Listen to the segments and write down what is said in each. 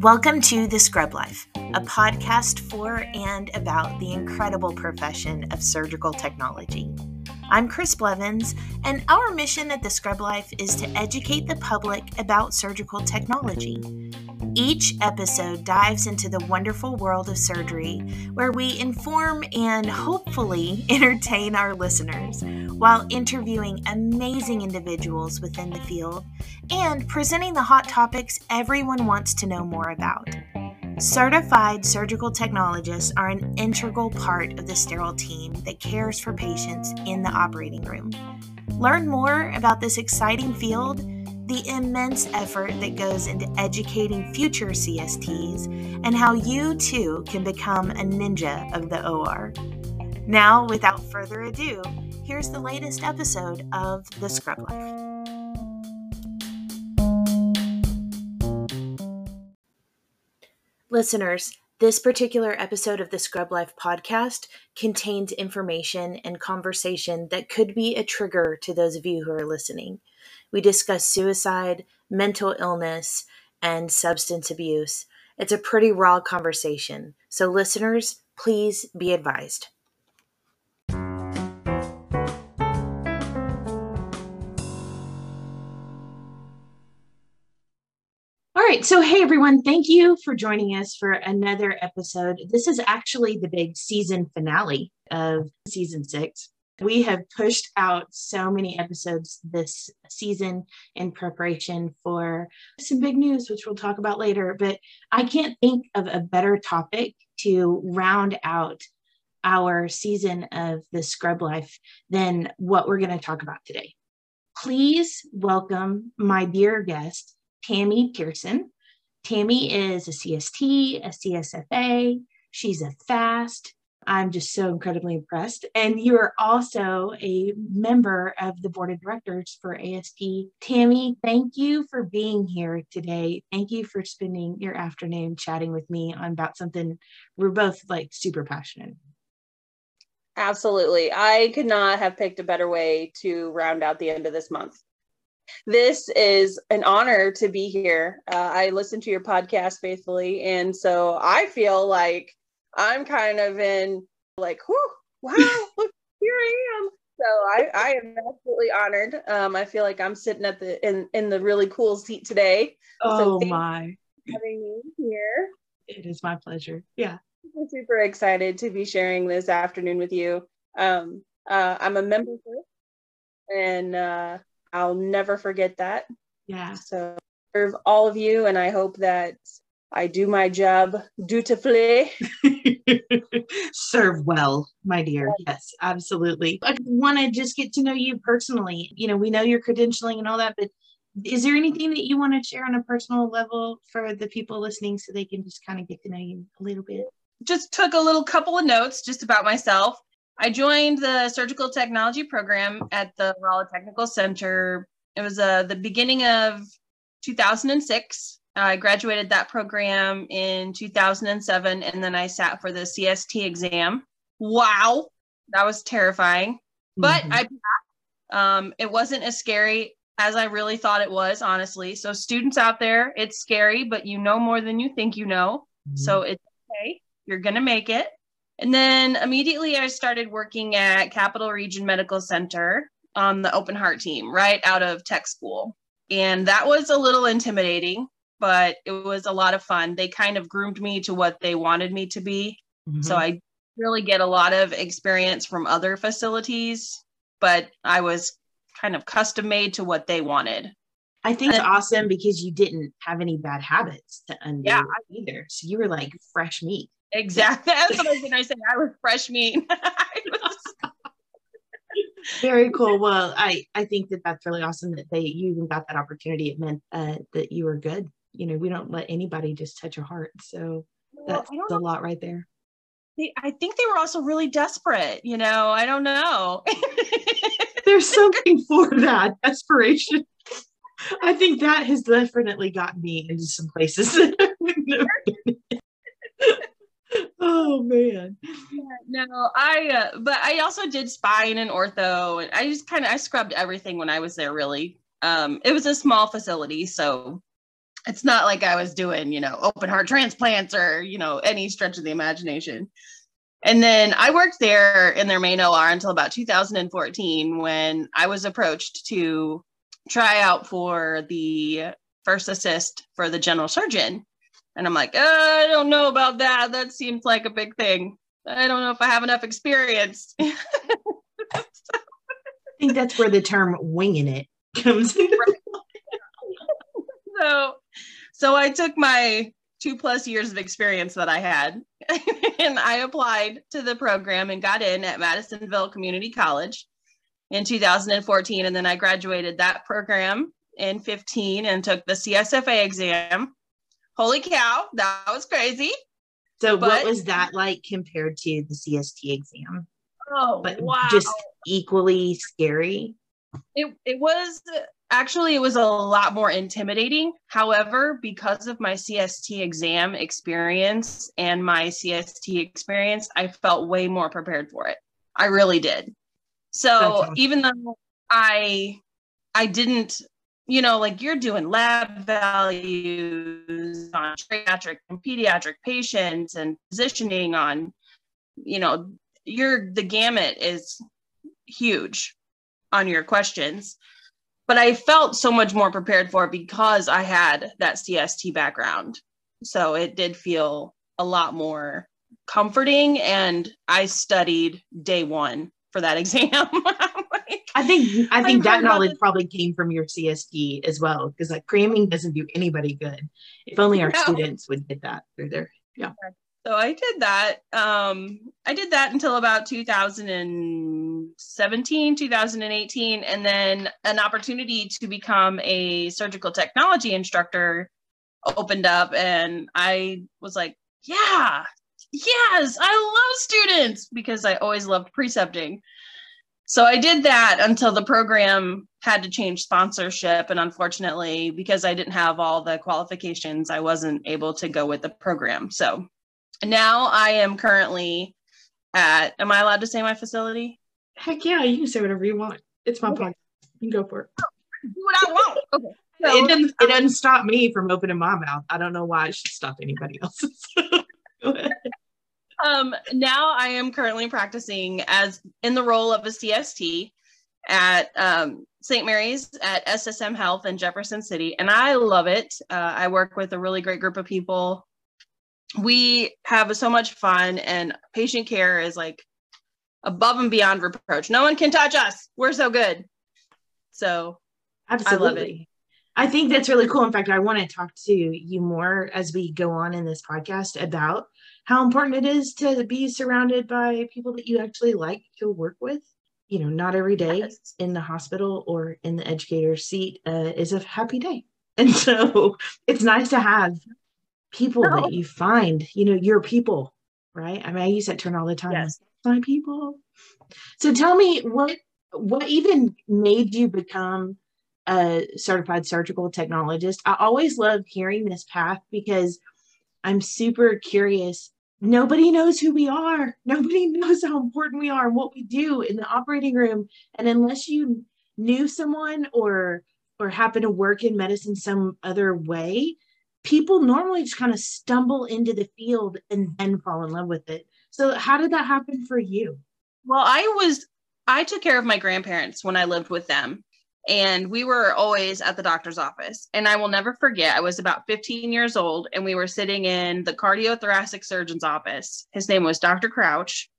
Welcome to The Scrub Life, a podcast for and about the incredible profession of surgical technology. I'm Chris Blevins, and our mission at The Scrub Life is to educate the public about surgical technology. Each episode dives into the wonderful world of surgery, where we inform and hopefully entertain our listeners while interviewing amazing individuals within the field and presenting the hot topics everyone wants to know more about. Certified surgical technologists are an integral part of the sterile team that cares for patients in the operating room. Learn more about this exciting field, the immense effort that goes into educating future CSTs, and how you too can become a ninja of the OR. Now, without further ado, here's the latest episode of The Scrub Life. Listeners, this particular episode of the Scrub Life podcast contains information and conversation that could be a trigger to those of you who are listening. We discuss suicide, mental illness, and substance abuse. It's a pretty raw conversation, so listeners, please be advised. All right. So, hey, everyone. Thank you for joining us for another episode. This is actually the big season finale of season six. We have pushed out so many episodes this season in preparation for some big news, which we'll talk about later. But I can't think of a better topic to round out our season of the Scrub Life than what we're going to talk about today. Please welcome my dear guest, Tammy Pearson. Tammy is a CST, a CSFA. She's a FAST. I'm just so incredibly impressed. And you are also a member of the board of directors for AST. Tammy, thank you for being here today. Thank you for spending your afternoon chatting with me on about something we're both like super passionate. Absolutely. I could not have picked a better way to round out the end of this month this is an honor to be here. Uh, I listen to your podcast faithfully, and so I feel like I'm kind of in like, whoo, wow, look, here I am. So I, I am absolutely honored. Um, I feel like I'm sitting at the in in the really cool seat today. Oh so my, having me here. It is my pleasure. Yeah, I'm super excited to be sharing this afternoon with you. Um, uh, I'm a member and uh, I'll never forget that. Yeah. So serve all of you, and I hope that I do my job dutifully. Serve well, my dear. Yes, absolutely. I want to just get to know you personally. You know, we know your credentialing and all that, but is there anything that you want to share on a personal level for the people listening so they can just kind of get to know you a little bit? Just took a little couple of notes just about myself. I joined the surgical technology program at the Rolla Technical Center. It was uh, the beginning of 2006. I graduated that program in 2007, and then I sat for the CST exam. Wow, that was terrifying, but mm-hmm. I. Um, it wasn't as scary as I really thought it was, honestly. So, students out there, it's scary, but you know more than you think you know. Mm-hmm. So, it's okay. You're going to make it. And then immediately I started working at Capital Region Medical Center on the open heart team right out of tech school. And that was a little intimidating, but it was a lot of fun. They kind of groomed me to what they wanted me to be. Mm-hmm. So I really get a lot of experience from other facilities, but I was kind of custom made to what they wanted. I think it's awesome because you didn't have any bad habits to undo yeah. either. So you were like fresh meat. Exactly. That's what I was going to say. I was fresh meat. Very cool. Well, I I think that that's really awesome that they you even got that opportunity. It meant uh, that you were good. You know, we don't let anybody just touch your heart. So that's a lot right there. I think they were also really desperate. You know, I don't know. There's something for that desperation. I think that has definitely gotten me into some places oh man no i uh, but i also did spine and ortho and i just kind of i scrubbed everything when i was there really Um, it was a small facility, so it's not like I was doing, you know, open heart transplants or, you know, any stretch of the imagination. And then I worked there in their main OR until about 2014 when I was approached to try out for the first assist for the general surgeon. And I'm like, uh, I don't know about that. That seems like a big thing. I don't know if I have enough experience. I think that's where the term winging it comes in. So so I took my two plus years of experience that I had and I applied to the program and got in at Madisonville Community College in 2014 and then I graduated that program in 15 and took the CSFA exam. Holy cow, that was crazy. So but, what was that like compared to the CST exam? Oh, but wow. Just equally scary. It it was actually it was a lot more intimidating. However, because of my CST exam experience and my CST experience, I felt way more prepared for it. I really did. So awesome. even though I I didn't, you know, like you're doing lab values on geriatric and pediatric patients and positioning on, you know, your the gamut is huge on your questions but I felt so much more prepared for it because I had that CST background. So it did feel a lot more comforting. And I studied day one for that exam. like, I think I think that knowledge probably came from your CST as well, because like cramming doesn't do anybody good. If only our no. students would get that through their yeah. So I did that. Um, I did that until about 2017, 2018, and then an opportunity to become a surgical technology instructor opened up, and I was like, "Yeah, yes, I love students because I always loved precepting." So I did that until the program had to change sponsorship, and unfortunately, because I didn't have all the qualifications, I wasn't able to go with the program. So now I am currently at, am I allowed to say my facility? Heck yeah, you can say whatever you want. It's my okay. podcast. You can go for it. Do what I want. Okay. So, it doesn't it doesn't stop me from opening my mouth. I don't know why it should stop anybody else's. um now I am currently practicing as in the role of a CST at um, St. Mary's at SSM Health in Jefferson City, and I love it. Uh, I work with a really great group of people we have so much fun and patient care is like above and beyond reproach. No one can touch us. We're so good. So absolutely. I love it. I think that's really cool. In fact, I want to talk to you more as we go on in this podcast about how important it is to be surrounded by people that you actually like to work with. You know, not every day yes. in the hospital or in the educator's seat uh, is a happy day. And so it's nice to have people no. that you find, you know, your people, right? I mean, I use that term all the time. Yes. My people. So tell me what what even made you become a certified surgical technologist? I always love hearing this path because I'm super curious. Nobody knows who we are. Nobody knows how important we are and what we do in the operating room. And unless you knew someone or or happen to work in medicine some other way, people normally just kind of stumble into the field and then fall in love with it. So, how did that happen for you? Well, I was, I took care of my grandparents when I lived with them. And we were always at the doctor's office. And I will never forget, I was about 15 years old and we were sitting in the cardiothoracic surgeon's office. His name was Dr. Crouch.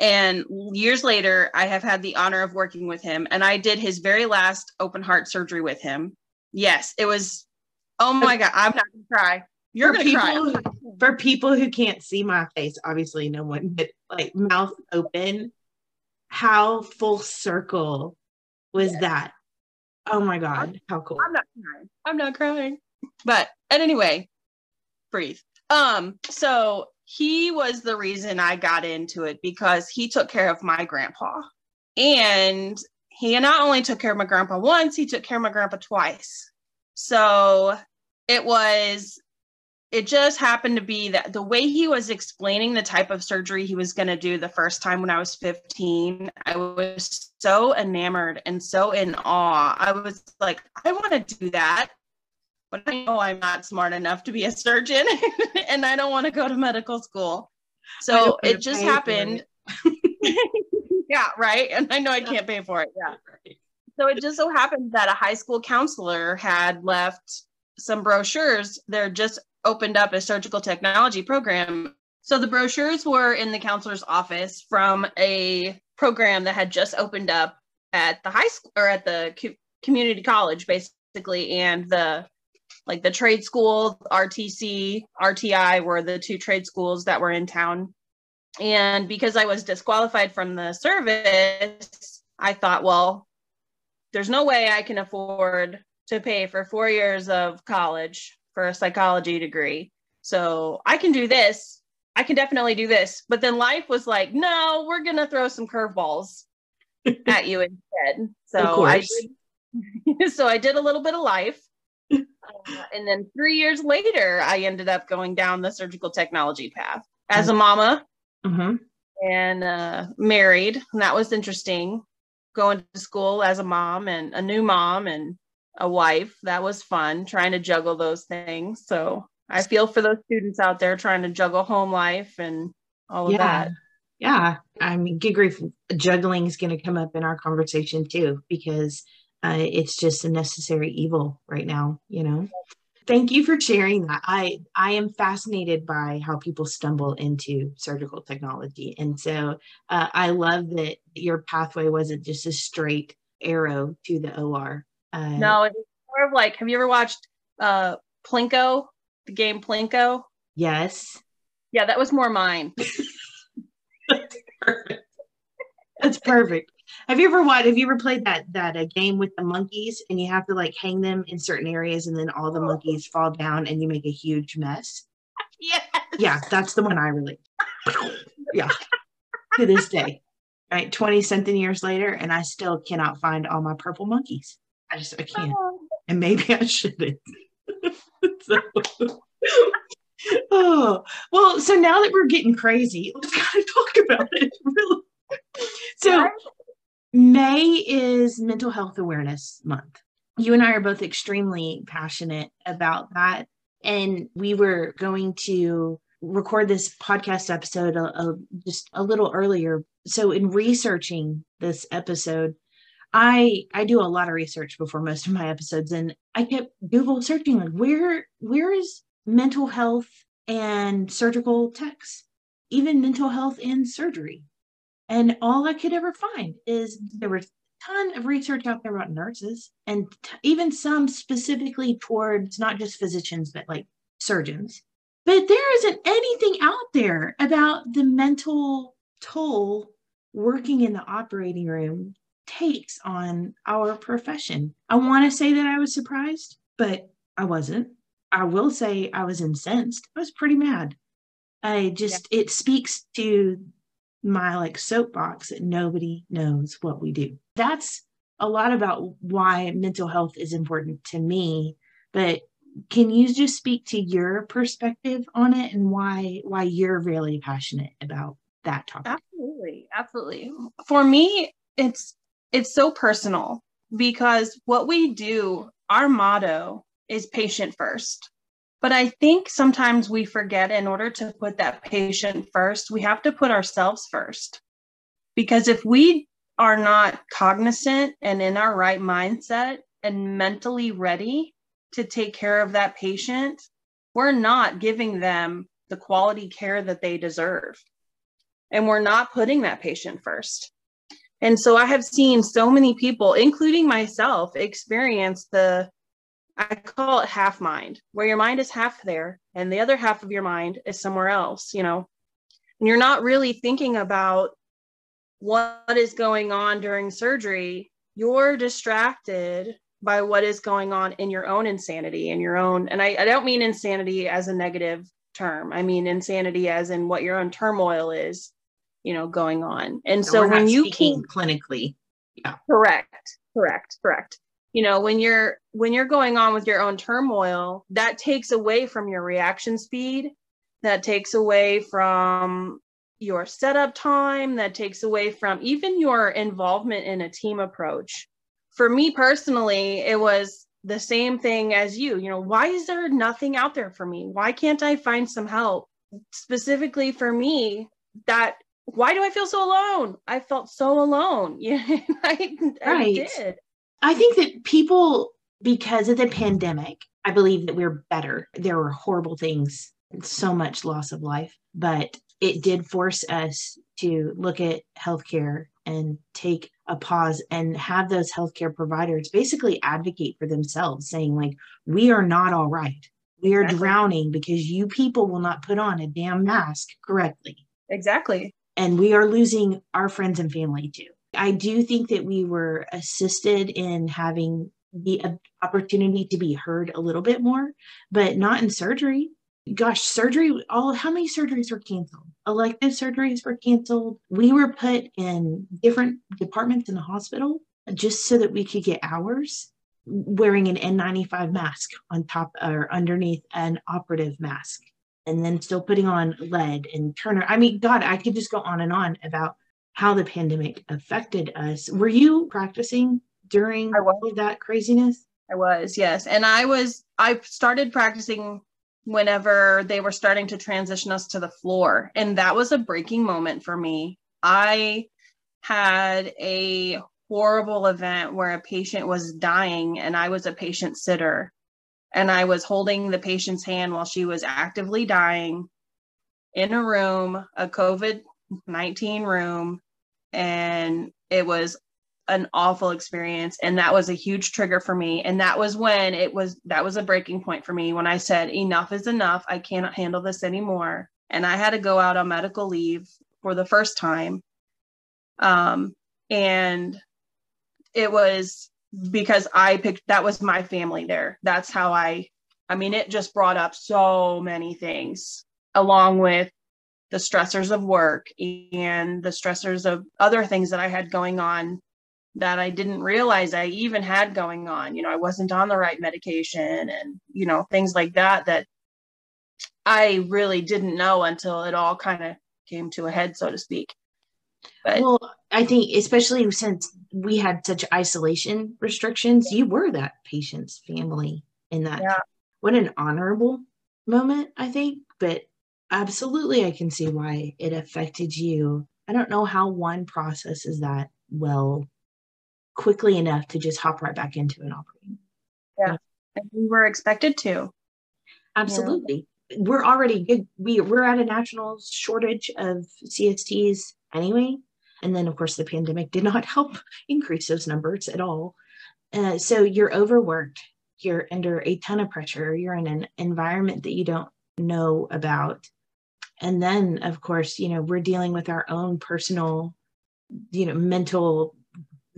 And years later, I have had the honor of working with him. And I did his very last open heart surgery with him. Yes, it was Oh my god, I'm not gonna cry. You're gonna people, cry. For people who can't see my face, obviously no one, but like mouth open, how full circle was yes. that? Oh my god, how cool. I'm not crying. I'm not crying. But and anyway, breathe. Um, so he was the reason I got into it because he took care of my grandpa. And he not only took care of my grandpa once, he took care of my grandpa twice. So it was it just happened to be that the way he was explaining the type of surgery he was going to do the first time when I was 15, I was so enamored and so in awe. I was like, I want to do that, but I know I'm not smart enough to be a surgeon and I don't want to go to medical school. So it just happened. It. yeah, right. And I know I can't pay for it. Yeah. So it just so happened that a high school counselor had left some brochures. They're just opened up a surgical technology program. So the brochures were in the counselor's office from a program that had just opened up at the high school or at the co- community college, basically, and the like the trade school, RTC, RTI were the two trade schools that were in town. And because I was disqualified from the service, I thought, well, there's no way I can afford to pay for four years of college for a psychology degree. So I can do this. I can definitely do this. But then life was like, no, we're going to throw some curveballs at you instead. So I did, so I did a little bit of life. Uh, and then three years later, I ended up going down the surgical technology path as a mama mm-hmm. and uh, married. And that was interesting going to school as a mom and a new mom and a wife. That was fun trying to juggle those things. So I feel for those students out there trying to juggle home life and all of yeah. that. Yeah. I mean, good grief, juggling is going to come up in our conversation too, because uh, it's just a necessary evil right now, you know? Thank you for sharing that. I I am fascinated by how people stumble into surgical technology, and so uh, I love that your pathway wasn't just a straight arrow to the OR. Uh, no, it's more of like, have you ever watched uh Plinko, the game Plinko? Yes. Yeah, that was more mine. That's perfect. That's perfect. Have you ever watched? Have you ever played that that a uh, game with the monkeys and you have to like hang them in certain areas and then all the monkeys fall down and you make a huge mess? Yeah. Yeah, that's the one I really. yeah. to this day, right? Twenty something years later, and I still cannot find all my purple monkeys. I just I can't, oh. and maybe I shouldn't. so, oh well, so now that we're getting crazy, let's kind of talk about it. Really. So May is Mental Health Awareness Month. You and I are both extremely passionate about that. And we were going to record this podcast episode a, a, just a little earlier. So, in researching this episode, I I do a lot of research before most of my episodes, and I kept Google searching like where where is mental health and surgical techs, even mental health in surgery. And all I could ever find is there was a ton of research out there about nurses and t- even some specifically towards not just physicians, but like surgeons. But there isn't anything out there about the mental toll working in the operating room takes on our profession. I want to say that I was surprised, but I wasn't. I will say I was incensed. I was pretty mad. I just, yeah. it speaks to my like soapbox that nobody knows what we do. That's a lot about why mental health is important to me. But can you just speak to your perspective on it and why why you're really passionate about that topic? Absolutely. Absolutely. For me, it's it's so personal because what we do, our motto is patient first. But I think sometimes we forget in order to put that patient first, we have to put ourselves first. Because if we are not cognizant and in our right mindset and mentally ready to take care of that patient, we're not giving them the quality care that they deserve. And we're not putting that patient first. And so I have seen so many people, including myself, experience the I call it half mind, where your mind is half there and the other half of your mind is somewhere else, you know. And you're not really thinking about what is going on during surgery. You're distracted by what is going on in your own insanity and your own, and I, I don't mean insanity as a negative term. I mean insanity as in what your own turmoil is, you know, going on. And so, so when you can clinically, yeah. Correct. Correct. Correct you know when you're when you're going on with your own turmoil that takes away from your reaction speed that takes away from your setup time that takes away from even your involvement in a team approach for me personally it was the same thing as you you know why is there nothing out there for me why can't i find some help specifically for me that why do i feel so alone i felt so alone yeah I, I Right. did I think that people, because of the pandemic, I believe that we're better. There were horrible things, so much loss of life, but it did force us to look at healthcare and take a pause and have those healthcare providers basically advocate for themselves, saying, like, we are not all right. We are Exactly. drowning because you people will not put on a damn mask correctly exactly and we are losing our friends and family too. I do think that we were assisted in having the uh, opportunity to be heard a little bit more, but not in surgery. Gosh, surgery, all how many surgeries were canceled? Elective surgeries were canceled. We were put in different departments in the hospital just so that we could get hours wearing an N95 mask on top or underneath an operative mask and then still putting on lead and Turner. I mean, God, I could just go on and on about how the pandemic affected us. Were you practicing during all of that craziness? I was, yes. And I was, I started practicing whenever they were starting to transition us to the floor. And that was a breaking moment for me. I had a horrible event where a patient was dying and I was a patient sitter. And I was holding the patient's hand while she was actively dying in a room, a COVID 19 room. And it was an awful experience and that was a huge trigger for me and that was when it was that was a breaking point for me when i said enough is enough i cannot handle this anymore and i had to go out on medical leave for the first time um and it was because i picked that was my family there that's how i i mean it just brought up so many things along with the stressors of work and the stressors of other things that i had going on that I didn't realize I even had going on. You know, I wasn't on the right medication and, you know, things like that that I really didn't know until it all kind of came to a head, so to speak. But Well, I think especially since we had such isolation restrictions, you were that patient's family in that. Yeah. What an honorable moment, I think. But absolutely, I can see why it affected you. I don't know how one processes that well quickly enough to just hop right back into an operating. Yeah. And we were expected to. Absolutely. We're already good. We, we're at a national shortage of CSTs anyway. And then, of course, the pandemic did not help increase those numbers at all. Uh, so you're overworked. You're under a ton of pressure. You're in an environment that you don't know about. And then, of course, you know, we're dealing with our own personal, you know, mental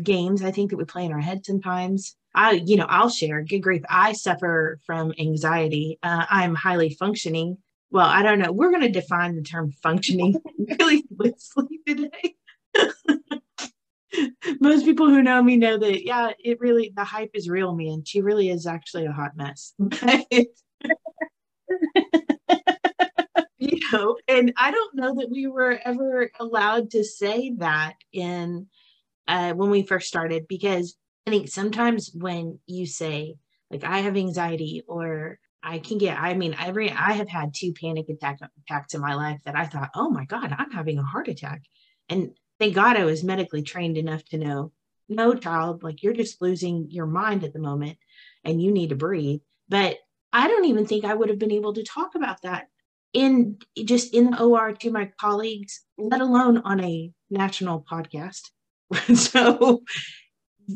games I think that we play in our head sometimes. I, you know, I'll share. Good grief, I suffer from anxiety. Uh, I'm highly functioning. Well, I don't know. We're going to define the term functioning really loosely today. Most people who know me know that, yeah, it really, the hype is real, me and She really is actually a hot mess. you know, and I don't know that we were ever allowed to say that in uh, when we first started because I think sometimes when you say like I have anxiety or I can get I mean every I have had two panic attack attacks in my life that I thought oh my god I'm having a heart attack and thank God I was medically trained enough to know no child like you're just losing your mind at the moment and you need to breathe. But I don't even think I would have been able to talk about that in just in the OR to my colleagues let alone on a national podcast. So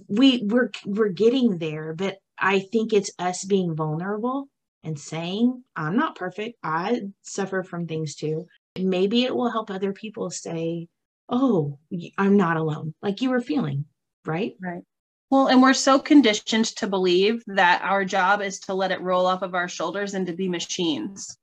we we're we're getting there but i think it's us being vulnerable and saying i'm not perfect. I suffer from things too. Maybe it will help other people say oh I'm not alone like you were feeling right Right. Well, and we're so conditioned to believe that our job is to let it roll off of our shoulders and to be machines.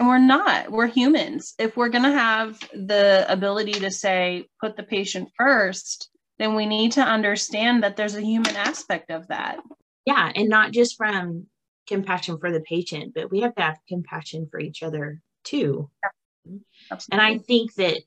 And we're not. We're humans. If we're going to have the ability to say, put the patient first, then we need to understand that there's a human aspect of that. Yeah. And not just from compassion for the patient, but we have to have compassion for each other too. Absolutely. And I think that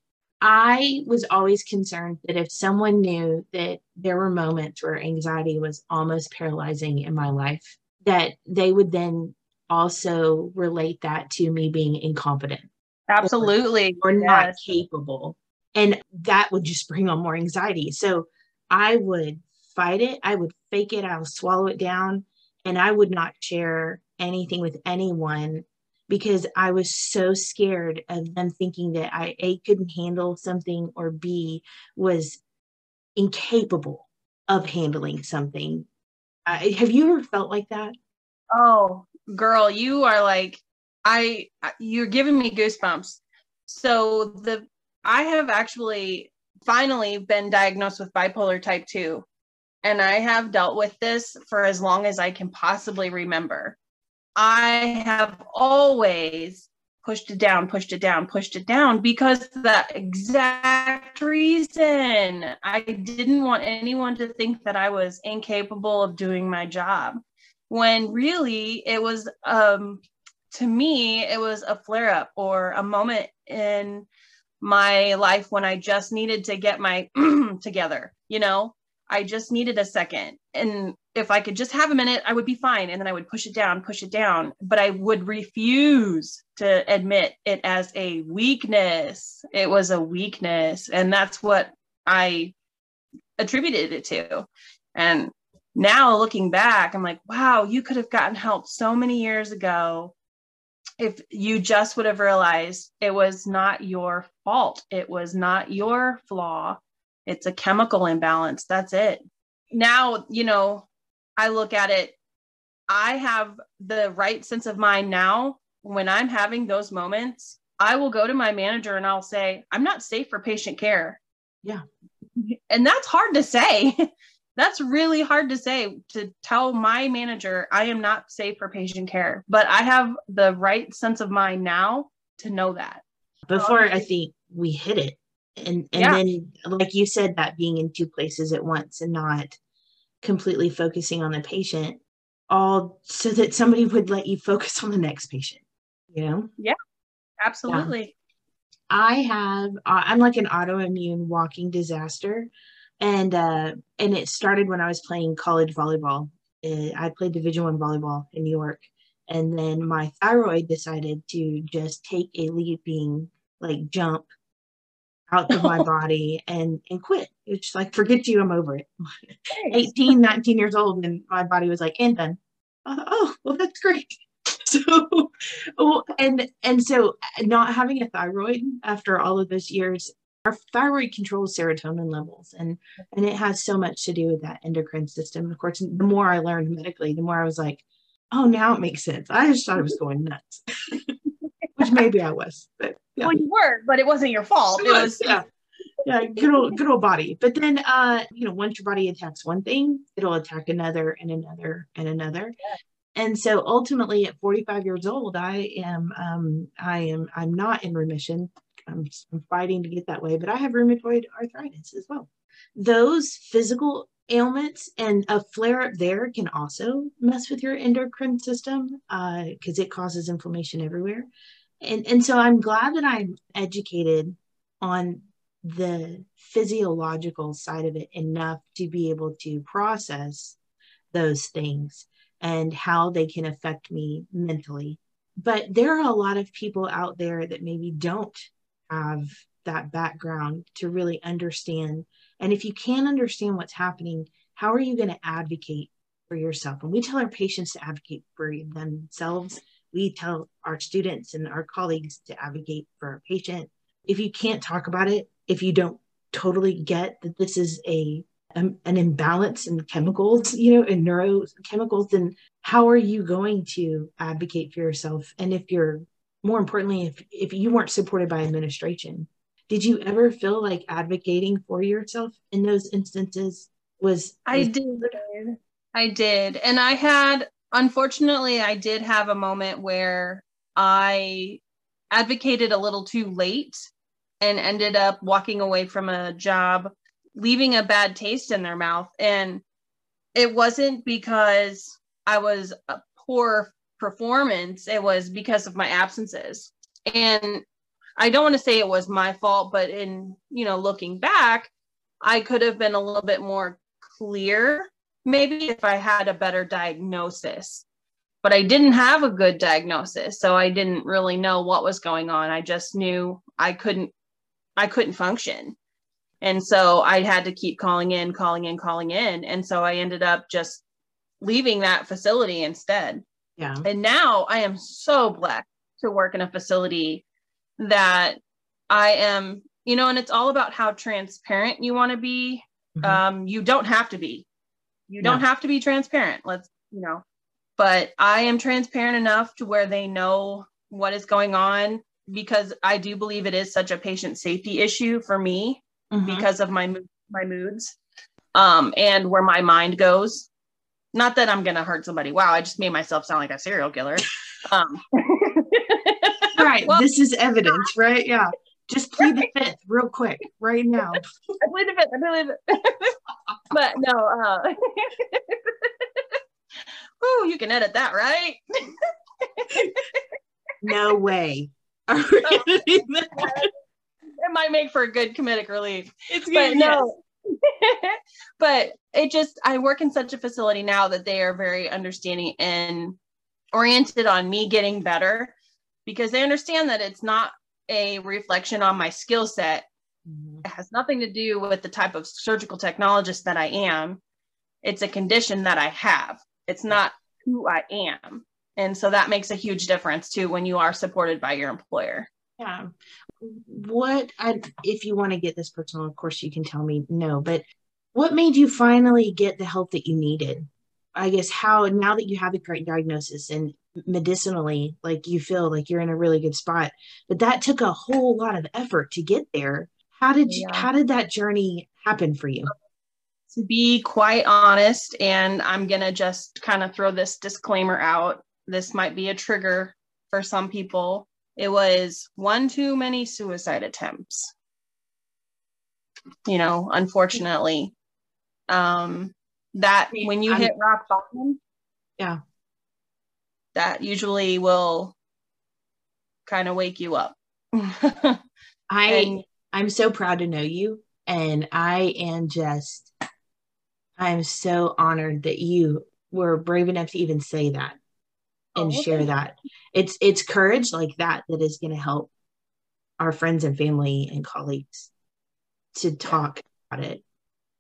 I was always concerned that if someone knew that there were moments where anxiety was almost paralyzing in my life, that they would then also relate that to me being incompetent. Absolutely. Or not capable. And that would just bring on more anxiety. So I would fight it, I would fake it, I would swallow it down, and I would not share anything with anyone because I was so scared of them thinking that I A couldn't handle something or B was incapable of handling something. Uh, have you ever felt like that? Oh, girl, you are like I you're giving me goosebumps. So the I have actually finally been diagnosed with bipolar type 2 and I have dealt with this for as long as I can possibly remember. I have always pushed it down, pushed it down, pushed it down because the exact reason. I didn't want anyone to think that I was incapable of doing my job when really it was um to me it was a flare up or a moment in my life when I just needed to get my together, you know? I just needed a second. And if I could just have a minute, I would be fine. And then I would push it down, push it down. But I would refuse to admit it as a weakness. It was a weakness. And that's what I attributed it to. And now looking back, I'm like, wow, you could have gotten help so many years ago if you just would have realized it was not your fault. It was not your flaw it's a chemical imbalance. That's it. Now, you know, I look at it, I have the right sense of mind now. When I'm having those moments, I will go to my manager and I'll say, I'm not safe for patient care. Yeah. And that's hard to say. that's really hard to say to tell my manager I am not safe for patient care. But I have the right sense of mind now to know that. Before I um, think we hit it, and and yeah. then like you said that being in two places at once and not completely focusing on the patient all so that somebody would let you focus on the next patient you know yeah absolutely yeah. i have uh, i'm like an autoimmune walking disaster and uh and it started when i was playing college volleyball uh, i played division one volleyball in new york and then my thyroid decided to just take a leaping like jump out of my body and and quit. It's like forget you, I'm over it. Nice. 18, 19 years old, and my body was like, and then uh, oh well that's great. So and and so not having a thyroid after all of those years, our thyroid controls serotonin levels and and it has so much to do with that endocrine system. Of course, the more I learned medically, the more I was like, oh now it makes sense. I just thought I was going nuts. Which maybe I was, but yeah. Well, you were, but it wasn't your fault. It, was, yeah. Yeah, good old good old body. But then uh, you know, once your body attacks one thing, it'll attack another and another and another. Yeah. And so ultimately at 45 years old, I am um I am I'm not in remission. I'm, I'm fighting to get that way, but I have rheumatoid arthritis as well. Those physical ailments and a flare up there can also mess with your endocrine system because uh, it causes inflammation everywhere and and so i'm glad that i'm educated on the physiological side of it enough to be able to process those things and how they can affect me mentally. But there are a lot of people out there that maybe don't have that background to really understand. And if you can't understand what's happening how are you going to advocate for yourself? And we tell our patients to advocate for themselves we tell our students and our colleagues to advocate for our patient. If you can't talk about it, if you don't totally get that this is a um, an imbalance in chemicals, you know, in neurochemicals, then how are you going to advocate for yourself? And if you're more importantly, if if you weren't supported by administration, did you ever feel like advocating for yourself in those instances was, was I did. I did. And I had unfortunately, I did have a moment where I advocated a little too late and ended up walking away from a job leaving a bad taste in their mouth. And it wasn't because I was a poor performance, it was because of my absences. And I don't want to say it was my fault, but in, you know, looking back, I could have been a little bit more clear maybe if I had a better diagnosis. But I didn't have a good diagnosis, so I didn't really know what was going on. I just knew I couldn't I couldn't function. And so I had to keep calling in, calling in, calling in. And so I ended up just leaving that facility instead. Yeah. And now I am so blessed to work in a facility that I am, you know, and it's all about how transparent you want to be. Mm-hmm. Um, you don't have to be. You don't have to be transparent. Let's, you know, but I am transparent enough to where they know what is going on because I do believe it is such a patient safety issue for me mm-hmm. because of my my moods um, and where my mind goes. Not that I'm gonna hurt somebody. Wow, I just made myself sound like a serial killer. Um. right. Well, this is evidence, right? Yeah. Just plead the fifth real quick right now. I plead the fifth. I believe it. but no. Uh, oh, you can edit that, right? no way. it might make for a good comedic relief. It's good. But no. but it just I work in such a facility now that they are very understanding and oriented on me getting better because they understand that it's not a reflection on my skill set. Mm-hmm. It has nothing to do with the type of surgical technologist that I am. It's a condition that I have. It's not who I am. And so that makes a huge difference too when you are supported by your employer. Yeah. What I if you want to get this personal, of course you can tell me no, but what made you finally get the help that you needed? I guess how now that you have the correct diagnosis and medicinally, like you feel like you're in a really good spot, but that took a whole lot of effort to get there. How did you, how did that journey happen for you? To be quite honest, and I'm gonna just kind of throw this disclaimer out. This might be a trigger for some people. It was one too many suicide attempts. You know, unfortunately. Um, that when you I'm, hit rock bottom, yeah, that usually will kind of wake you up. I and, I'm so proud to know you and I am just I'm so honored that you were brave enough to even say that oh, and oh, share that. It's it's courage like that that is going to help our friends and family and colleagues to talk about it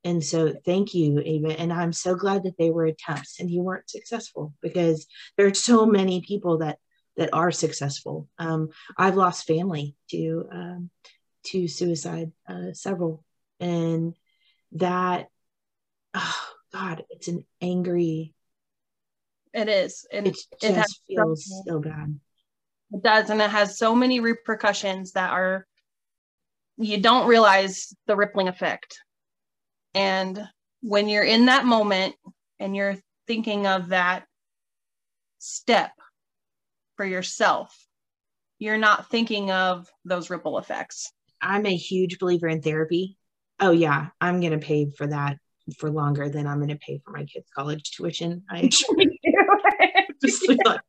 and so thank you, Ava. And I'm so glad that they were attempts and you weren't successful because there are so many people that that are successful. Um, I've lost family to um, to suicide, uh, several, and that oh God, it's an angry. It is, and it just it feels so, so bad. It does, and it has so many repercussions that are you don't realize the rippling effect and when you're in that moment and you're thinking of that step for yourself, you're not thinking of those ripple effects. I'm a huge believer in therapy. Oh, yeah, I'm going to pay for that for longer than I'm going to pay for my kids' college tuition. I just like,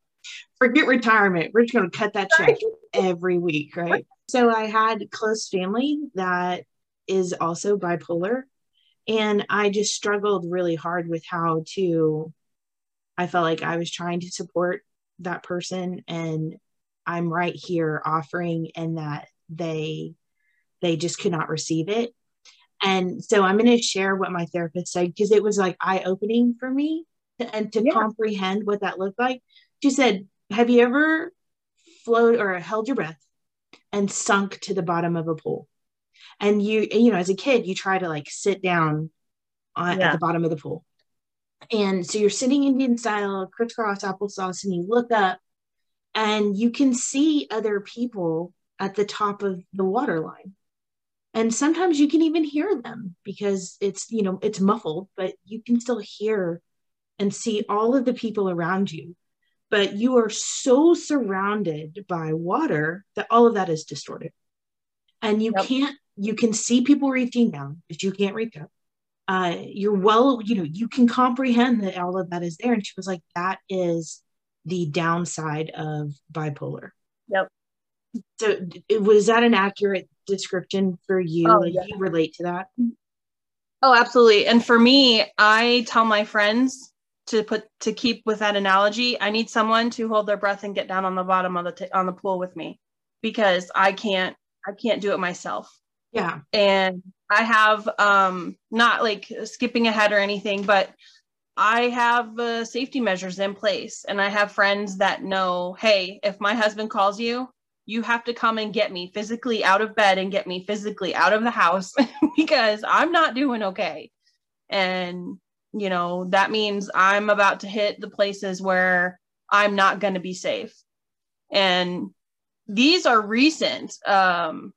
forget retirement. We're just going to cut that check every week, right? So I had close family that is also bipolar and I just struggled really hard with how to, I felt like I was trying to support that person and I'm right here offering and that they, they just could not receive it. And so I'm going to share what my therapist said because it was like eye opening for me to, and to yeah. comprehend what that looked like. She said, Have you ever floated or held your breath and sunk to the bottom of a pool? And you you know as a kid you try to like sit down on, yeah. at the bottom of the pool and so you're sitting indian style crisscross applesauce and you look up and you can see other people at the top of the water line and sometimes you can even hear them because it's you know it's muffled but you can still hear and see all of the people around you but you are so surrounded by water that all of that is distorted and you yep. can't you can see people reaching down, but you can't reach up. Uh, you're well, you know, you can comprehend that all of that is there. And she was like, that is the downside of bipolar. Yep. So was that an accurate description for you? Oh, like yeah. you relate to that? Oh, absolutely. And for me, I tell my friends to put to keep with that analogy. I need someone to hold their breath and get down on the bottom of the t- on the pool with me because I can't I can't do it myself. Yeah. And I have um not like skipping ahead or anything, but I have uh, safety measures in place and I have friends that know, hey, if my husband calls you, you have to come and get me physically out of bed and get me physically out of the house because I'm not doing okay. And, you know, that means I'm about to hit the places where I'm not going to be safe. And these are recent um,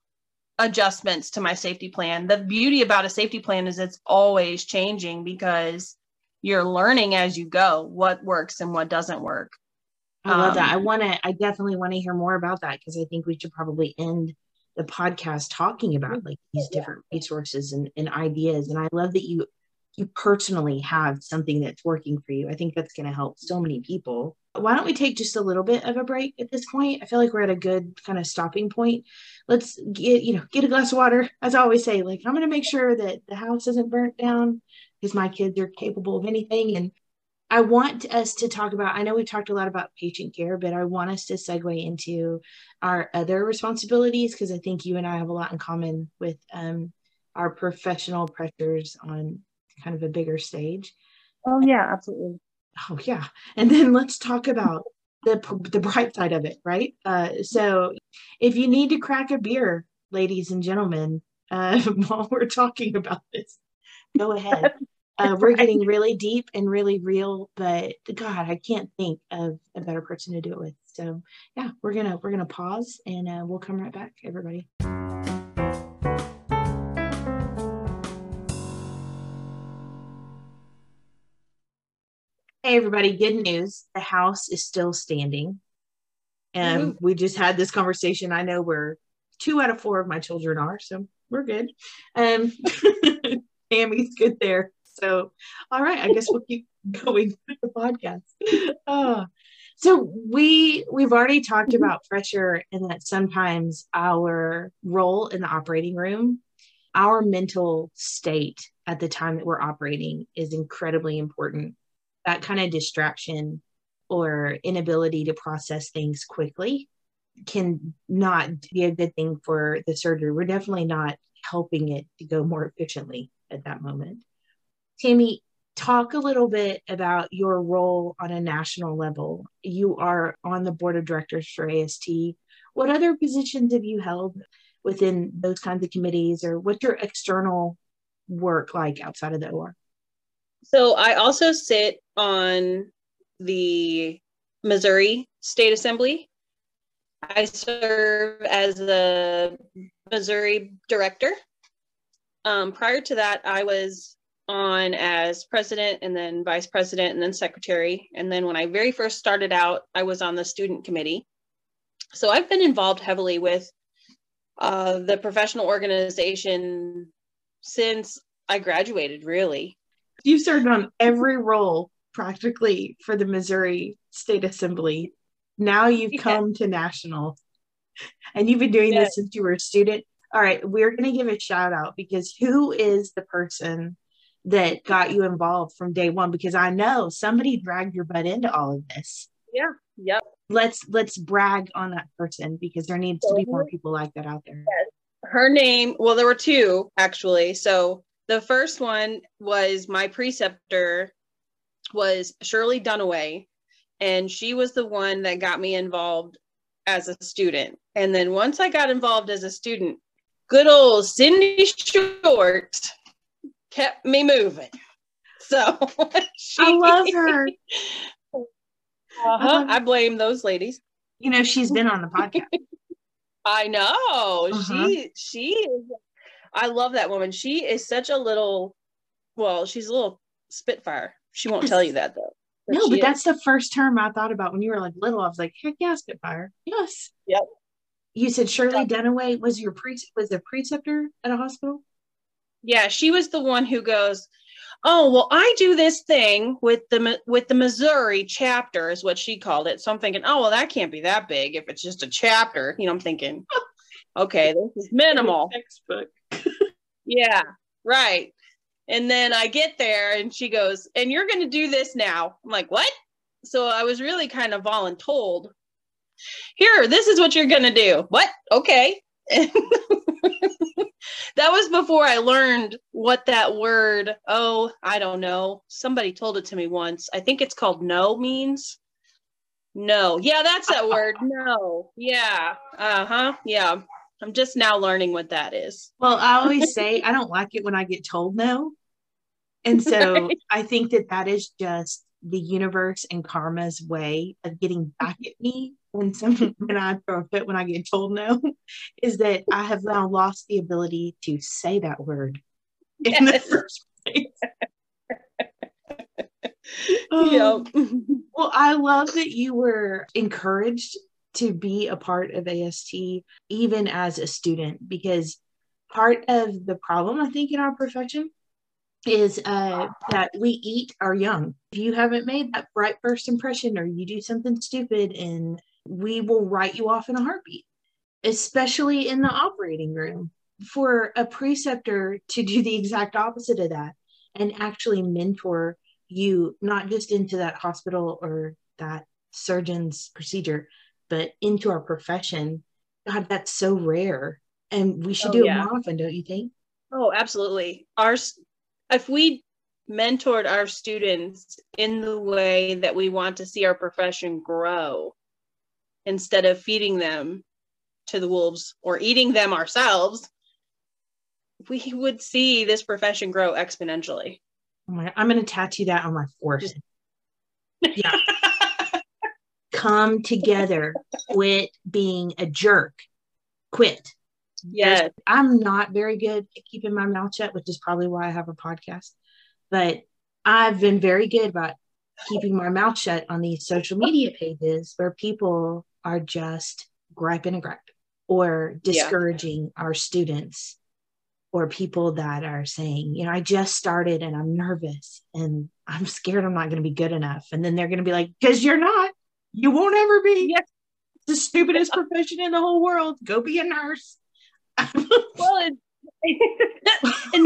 adjustments to my safety plan. The beauty about a safety plan is it's always changing because you're learning as you go what works and what doesn't work. I love that. Um, I want to, I definitely want to hear more about that because I think we should probably end the podcast talking about like these Yeah. different resources and, and ideas. And I love that you, you personally have something that's working for you. I think that's going to help so many people. Why don't we take just a little bit of a break at this point? I feel like we're at a good kind of stopping point. Let's get, you know, get a glass of water. As I always say, like, I'm going to make sure that the house isn't burnt down because my kids are capable of anything. And I want us to talk about, I know we've talked a lot about patient care, but I want us to segue into our other responsibilities because I think you and I have a lot in common with um, our professional pressures on kind of a bigger stage. Oh, yeah, absolutely. Oh, yeah. And then let's talk about the, the bright side of it, right? Uh, so if you need to crack a beer, ladies and gentlemen, uh, while we're talking about this, go ahead. Uh, we're getting really deep and really real, but God, I can't think of a better person to do it with. So yeah, we're gonna we're gonna pause and uh, we'll come right back, everybody. Hey everybody, good news. The house is still standing. And we just had this conversation. I know we're two out of four of my children are, so we're good. Um Tammy's good there. So all right, I guess we'll keep going with the podcast. Uh, so we we've already talked about pressure and that sometimes our role in the operating room, our mental state at the time that we're operating is incredibly important. That kind of distraction or inability to process things quickly can not be a good thing for the surgery. We're definitely not helping it to go more efficiently at that moment. Tammy, talk a little bit about your role on a national level. You are on the board of directors for AST. What other positions have you held within those kinds of committees, or what's your external work like outside of the OR? So I also sit on the Missouri State Assembly. I serve as the Missouri director. Um, prior to that, I was on as president and then vice president and then secretary. And then when I very first started out, I was on the student committee. So I've been involved heavily with uh, the professional organization since I graduated, really. You served on every role practically for the Missouri State Assembly. Now you've Yeah. come to national and you've been doing Yeah. this since you were a student. All right, we're going to give a shout out because who is the person that got you involved from day one? Because I know somebody dragged your butt into all of this. Yeah. Yep. Let's let's brag on that person because there needs to be more mhm. people like that out there. her name well there were two actually so the first one was my preceptor was shirley dunaway and she was the one that got me involved as a student and then once i got involved as a student good old cindy short kept me moving so she, I love her. uh-huh, i blame those ladies You know, she's been on the podcast. I know. Uh-huh. She she is I love that woman. She is such a little well, she's a little spitfire. She won't tell you that though. No, but is. that's the first term I thought about when you were like little. I was like, heck yeah, Spitfire. Yes. Yep. You said Shirley Dunaway was your pre was the preceptor at a hospital? Yeah, she was the one who goes, "Oh, well, I do this thing with the with the Missouri chapter," is what she called it. So I'm thinking, "Oh, well, that can't be that big if it's just a chapter." You know, I'm thinking, "Okay, this is minimal." Textbook. Yeah, right. And then I get there, and she goes, "And you're going to do this now." I'm like, "What?" So I was really kind of voluntold. Here, this is what you're going to do. What? Okay. that was before I learned what that word, oh, I don't know. Somebody told it to me once. I think it's called no means. No. Yeah, that's that word. No. Yeah. Uh huh. Yeah. I'm just now learning what that is. Well, I always say I don't like it when I get told no. And so right. I think that that is just the universe and karma's way of getting back at me when some when I throw a fit when I get told no, is that I have now lost the ability to say that word yes. in the first place. um, yep. well, I love that you were encouraged to be a part of AST even as a student because part of the problem I think in our profession is uh, that we eat our young. If you haven't made that bright first impression or you do something stupid and we will write you off in a heartbeat, especially in the operating room. For a preceptor to do the exact opposite of that and actually mentor you, not just into that hospital or that surgeon's procedure, but into our profession, God, that's so rare. And we should oh, do yeah. it more often, don't you think? Oh, absolutely. Our if we mentored our students in the way that we want to see our profession grow, instead of feeding them to the wolves or eating them ourselves, we would see this profession grow exponentially. Oh my, I'm going to tattoo that on my forehead. yeah. Come together. Quit being a jerk. Quit. Yes. I'm not very good at keeping my mouth shut, which is probably why I have a podcast. But I've been very good about keeping my mouth shut on these social media pages where people are just griping and griping or discouraging yeah. our students or people that are saying, you know, I just started and I'm nervous and I'm scared I'm not going to be good enough. And then they're going to be like, because you're not, you won't ever be. Yes. the stupidest profession in the whole world. Go be a nurse. well, and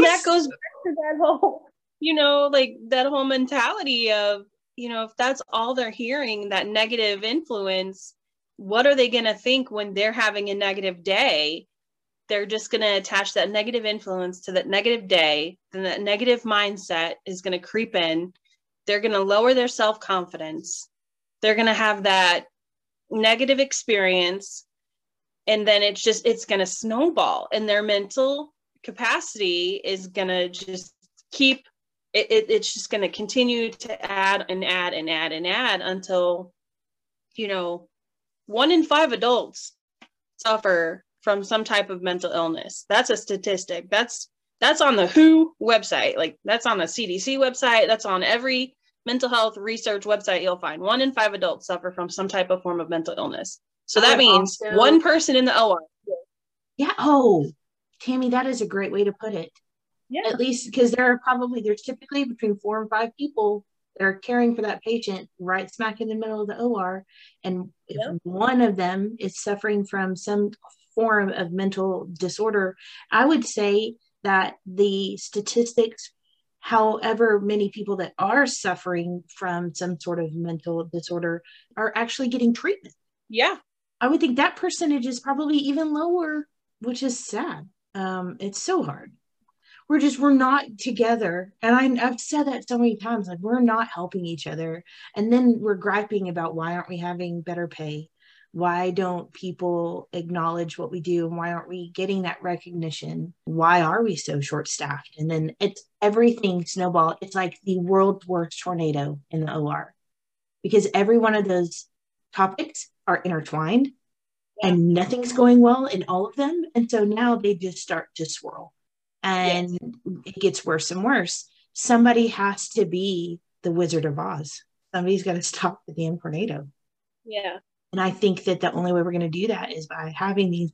that goes back to that whole, you know, like that whole mentality of, you know, if that's all they're hearing, that negative influence, what are they going to think when they're having a negative day? They're just going to attach that negative influence to that negative day. Then that negative mindset is going to creep in. They're going to lower their self confidence. They're going to have that negative experience. And then it's just, it's going to snowball and their mental capacity is going to just keep it, it, it's just going to continue to add and add and add and add until you know one in five adults suffer from some type of mental illness. That's a statistic. That's that's on the WHO website. Like that's on the CDC website. That's on every mental health research website you'll find. One in five adults suffer from some type of form of mental illness. So that means also, one person in the OR. Yeah. Oh, Tammy, that is a great way to put it. Yeah. At least because there are probably there's typically between four and five people that are caring for that patient right smack in the middle of the OR. And if yep. one of them is suffering from some form of mental disorder, I would say that the statistics, however many people that are suffering from some sort of mental disorder, are actually getting treatment. Yeah. I would think that percentage is probably even lower, which is sad. Um, it's so hard we're just we're not together and I, i've said that so many times like we're not helping each other and then we're griping about why aren't we having better pay why don't people acknowledge what we do and why aren't we getting that recognition why are we so short staffed and then it's everything snowball it's like the world's worst tornado in the or because every one of those topics are intertwined and nothing's going well in all of them and so now they just start to swirl and yes. it gets worse and worse. Somebody has to be the Wizard of Oz. Somebody's got to stop the damn tornado. Yeah. And I think that the only way we're going to do that is by having these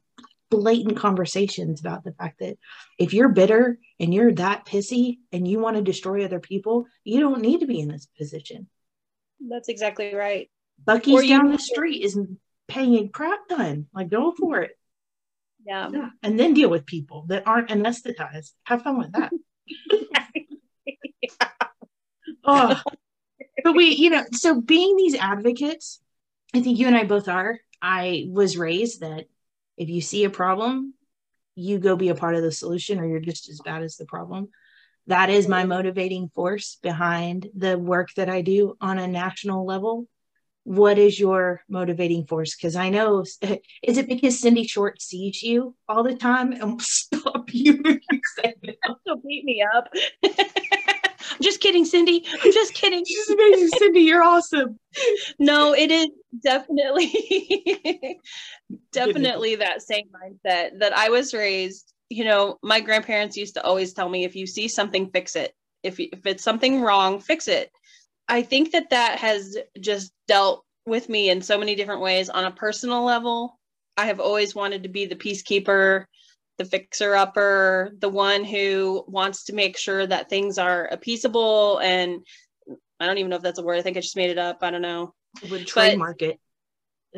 blatant conversations about the fact that if you're bitter and you're that pissy and you want to destroy other people, you don't need to be in this position. That's exactly right. Buc-ee's down the street is paying a crap ton. Like, go for it. Yeah. yeah. And then deal with people that aren't anesthetized. Have fun with that. yeah. Oh. But we, you know, so being these advocates, I think you and I both are. I was raised that if you see a problem, you go be a part of the solution or you're just as bad as the problem. That is my motivating force behind the work that I do on a national level. What is your motivating force? Because I know, is it because Cindy Short sees you all the time and will stop you if you say no? She'll beat me up. I'm just kidding, Cindy. I'm just kidding. She's amazing, Cindy. You're awesome. No, it is definitely, definitely that same mindset that I was raised. You know, my grandparents used to always tell me, if you see something, fix it. If if it's something wrong, fix it. I think that that has just dealt with me in so many different ways on a personal level. I have always wanted to be the peacekeeper the fixer upper, the one who wants to make sure that things are appeasable and I don't even know if that's a word. I think I just made it up. I don't know. Would trademark it.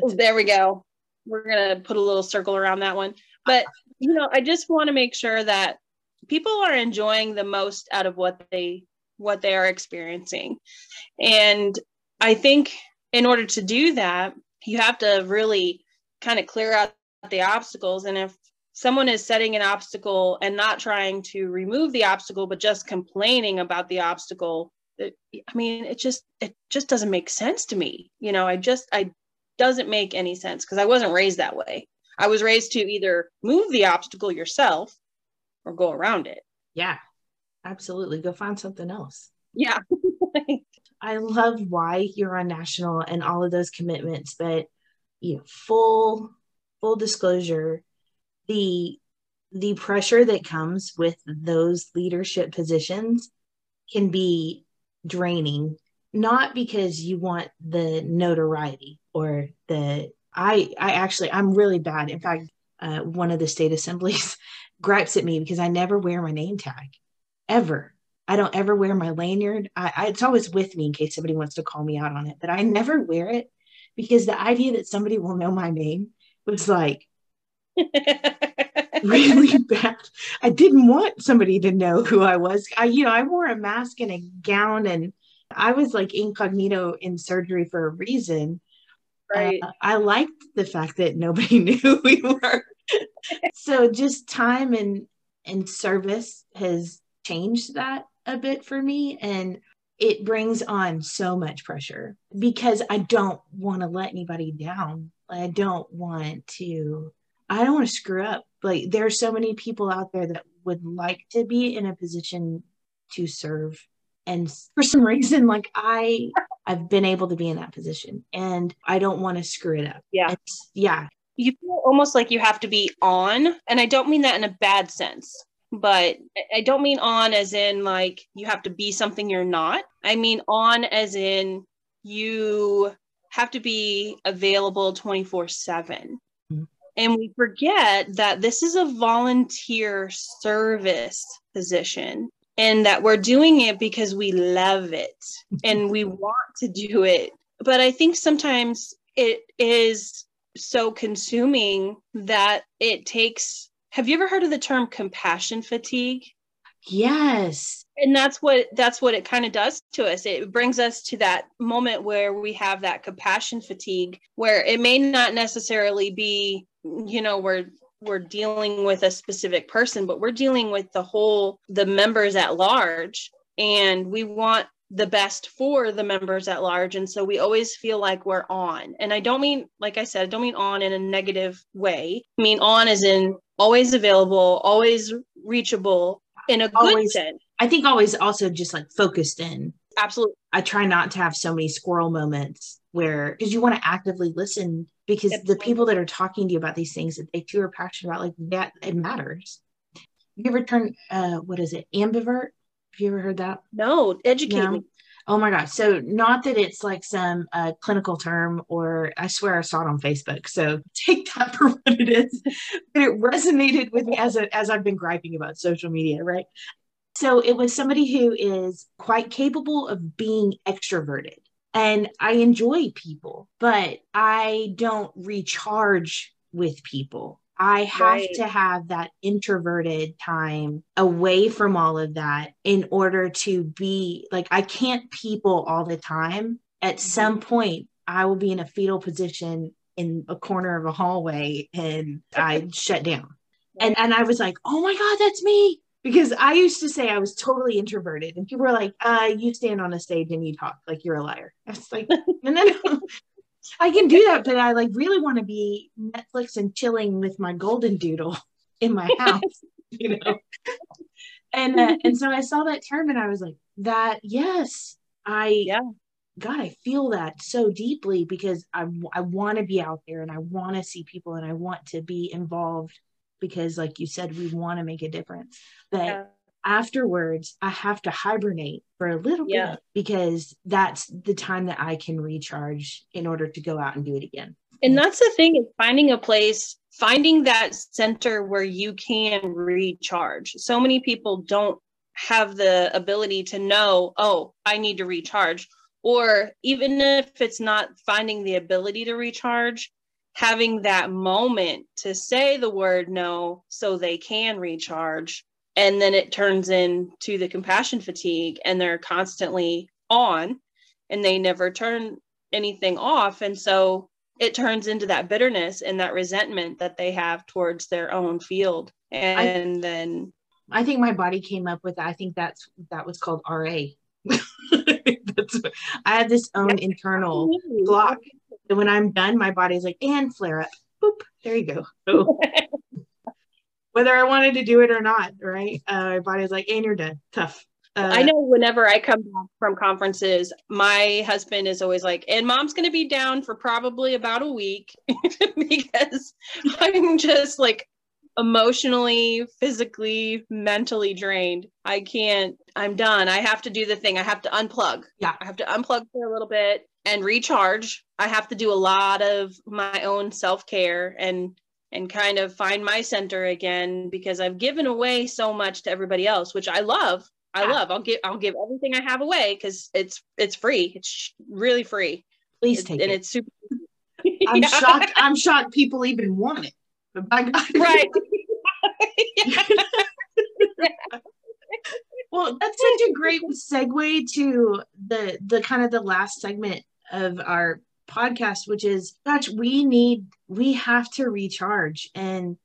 Oh, there we go. We're gonna put a little circle around that one. But you know, I just want to make sure that people are enjoying the most out of what they what they are experiencing. And I think in order to do that, you have to really kind of clear out the obstacles. And if someone is setting an obstacle and not trying to remove the obstacle but just complaining about the obstacle it, i mean it just it just doesn't make sense to me. You know i just i doesn't make any sense because i wasn't raised that way. I was raised to either move the obstacle yourself or go around it. Yeah absolutely. Go find something else. Yeah. I love why you're on national and all of those commitments but you know full full disclosure the the pressure that comes with those leadership positions can be draining not because you want the notoriety or the i i actually i'm really bad. In fact uh, one of the state assemblies gripes at me because i never wear my name tag ever. I don't ever wear my lanyard. I, I, it's always with me in case somebody wants to call me out on it but i never wear it because the idea that somebody will know my name was like really bad. I didn't want somebody to know who I was. I, you know, I wore a mask and a gown and I was like incognito in surgery for a reason. Right. Uh, I liked the fact that nobody knew who we were. so just time and and service has changed that a bit for me and it brings on so much pressure because I don't want to let anybody down. I don't want to I don't want to screw up. Like there are so many people out there that would like to be in a position to serve. And for some reason, like I I've been able to be in that position and I don't want to screw it up. Yeah. It's, yeah. You feel almost like you have to be on. And I don't mean that in a bad sense but I don't mean on as in like you have to be something you're not. I mean on as in you have to be available 24 7. And we forget that this is a volunteer service position and that we're doing it because we love it and we want to do it. But I think sometimes it is so consuming that it takes. Have you ever heard of the term compassion fatigue? Yes. And that's what that's what it kind of does to us. It brings us to that moment where we have that compassion fatigue where it may not necessarily be you know we're we're dealing with a specific person but we're dealing with the whole the members at large and we want the best for the members at large and so we always feel like we're on. And i don't mean like i said i don't mean on in a negative way. I mean on as in always available always reachable in a good sense. I think always also just like focused in absolutely i try not to have so many squirrel moments where because you want to actively listen because the people that are talking to you about these things that they too are passionate about like that it matters you ever turn uh what is it ambivert have you ever heard that no educate no. me Oh my gosh. So, not that it's like some uh, clinical term, or I swear I saw it on Facebook. So, take that for what it is. But it resonated with me as, a, as I've been griping about social media, right? So, it was somebody who is quite capable of being extroverted. And I enjoy people, but I don't recharge with people. I have right. to have that introverted time away from all of that in order to be like, I can't people all the time. At mm-hmm. some point, I will be in a fetal position in a corner of a hallway and I shut down. And, and I was like, oh my God, that's me. Because I used to say I was totally introverted, and people were like, uh, you stand on a stage and you talk like you're a liar. I was like, no, no, no. I can do that, but I like really want to be Netflix and chilling with my golden doodle in my house, you know. And uh, and so I saw that term and I was like, that yes, I yeah. God, I feel that so deeply because I I want to be out there and I want to see people and I want to be involved because like you said we want to make a difference. But yeah afterwards I have to hibernate for a little yeah. bit because that's the time that I can recharge in order to go out and do it again. And that's the thing is finding a place, finding that center where you can recharge. So many people don't have the ability to know, oh, I need to recharge. Or even if it's not finding the ability to recharge, having that moment to say the word no so they can recharge. And then it turns into the compassion fatigue and they're constantly on and they never turn anything off. And so it turns into that bitterness and that resentment that they have towards their own field. And I, then i think my body came up with i think that's that was called ra that's i have this own internal block and when i'm done my body's like and flare up boop there you go oh. whether I wanted to do it or not, right? Uh, my body's like, and you're done. Tough. Uh, I know whenever I come back from conferences, my husband is always like, and mom's going to be down for probably about a week because I'm just like emotionally, physically, mentally drained. I can't, I'm done. I have to do the thing. I have to unplug. Yeah. I have to unplug for a little bit and recharge. I have to do a lot of my own self care and and kind of find my center again because I've given away so much to everybody else, which I love. I yeah. love. I'll give I'll give everything I have away because it's it's free. It's really free. Please take and it. it's super. I'm yeah. shocked. I'm shocked people even want it. Right. well, that's such a great segue to the the kind of the last segment of our podcast, which is gosh, we need, we have to recharge. And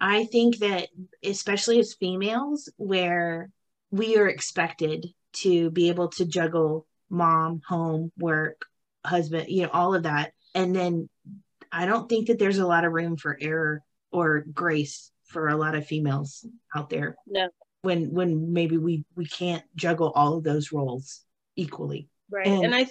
I think that, especially as females, where we are expected to be able to juggle mom, home, work, husband, you know, all of that. And then I don't think that there's a lot of room for error or grace for a lot of females out there. No. When when maybe we we can't juggle all of those roles equally. Right. And, and I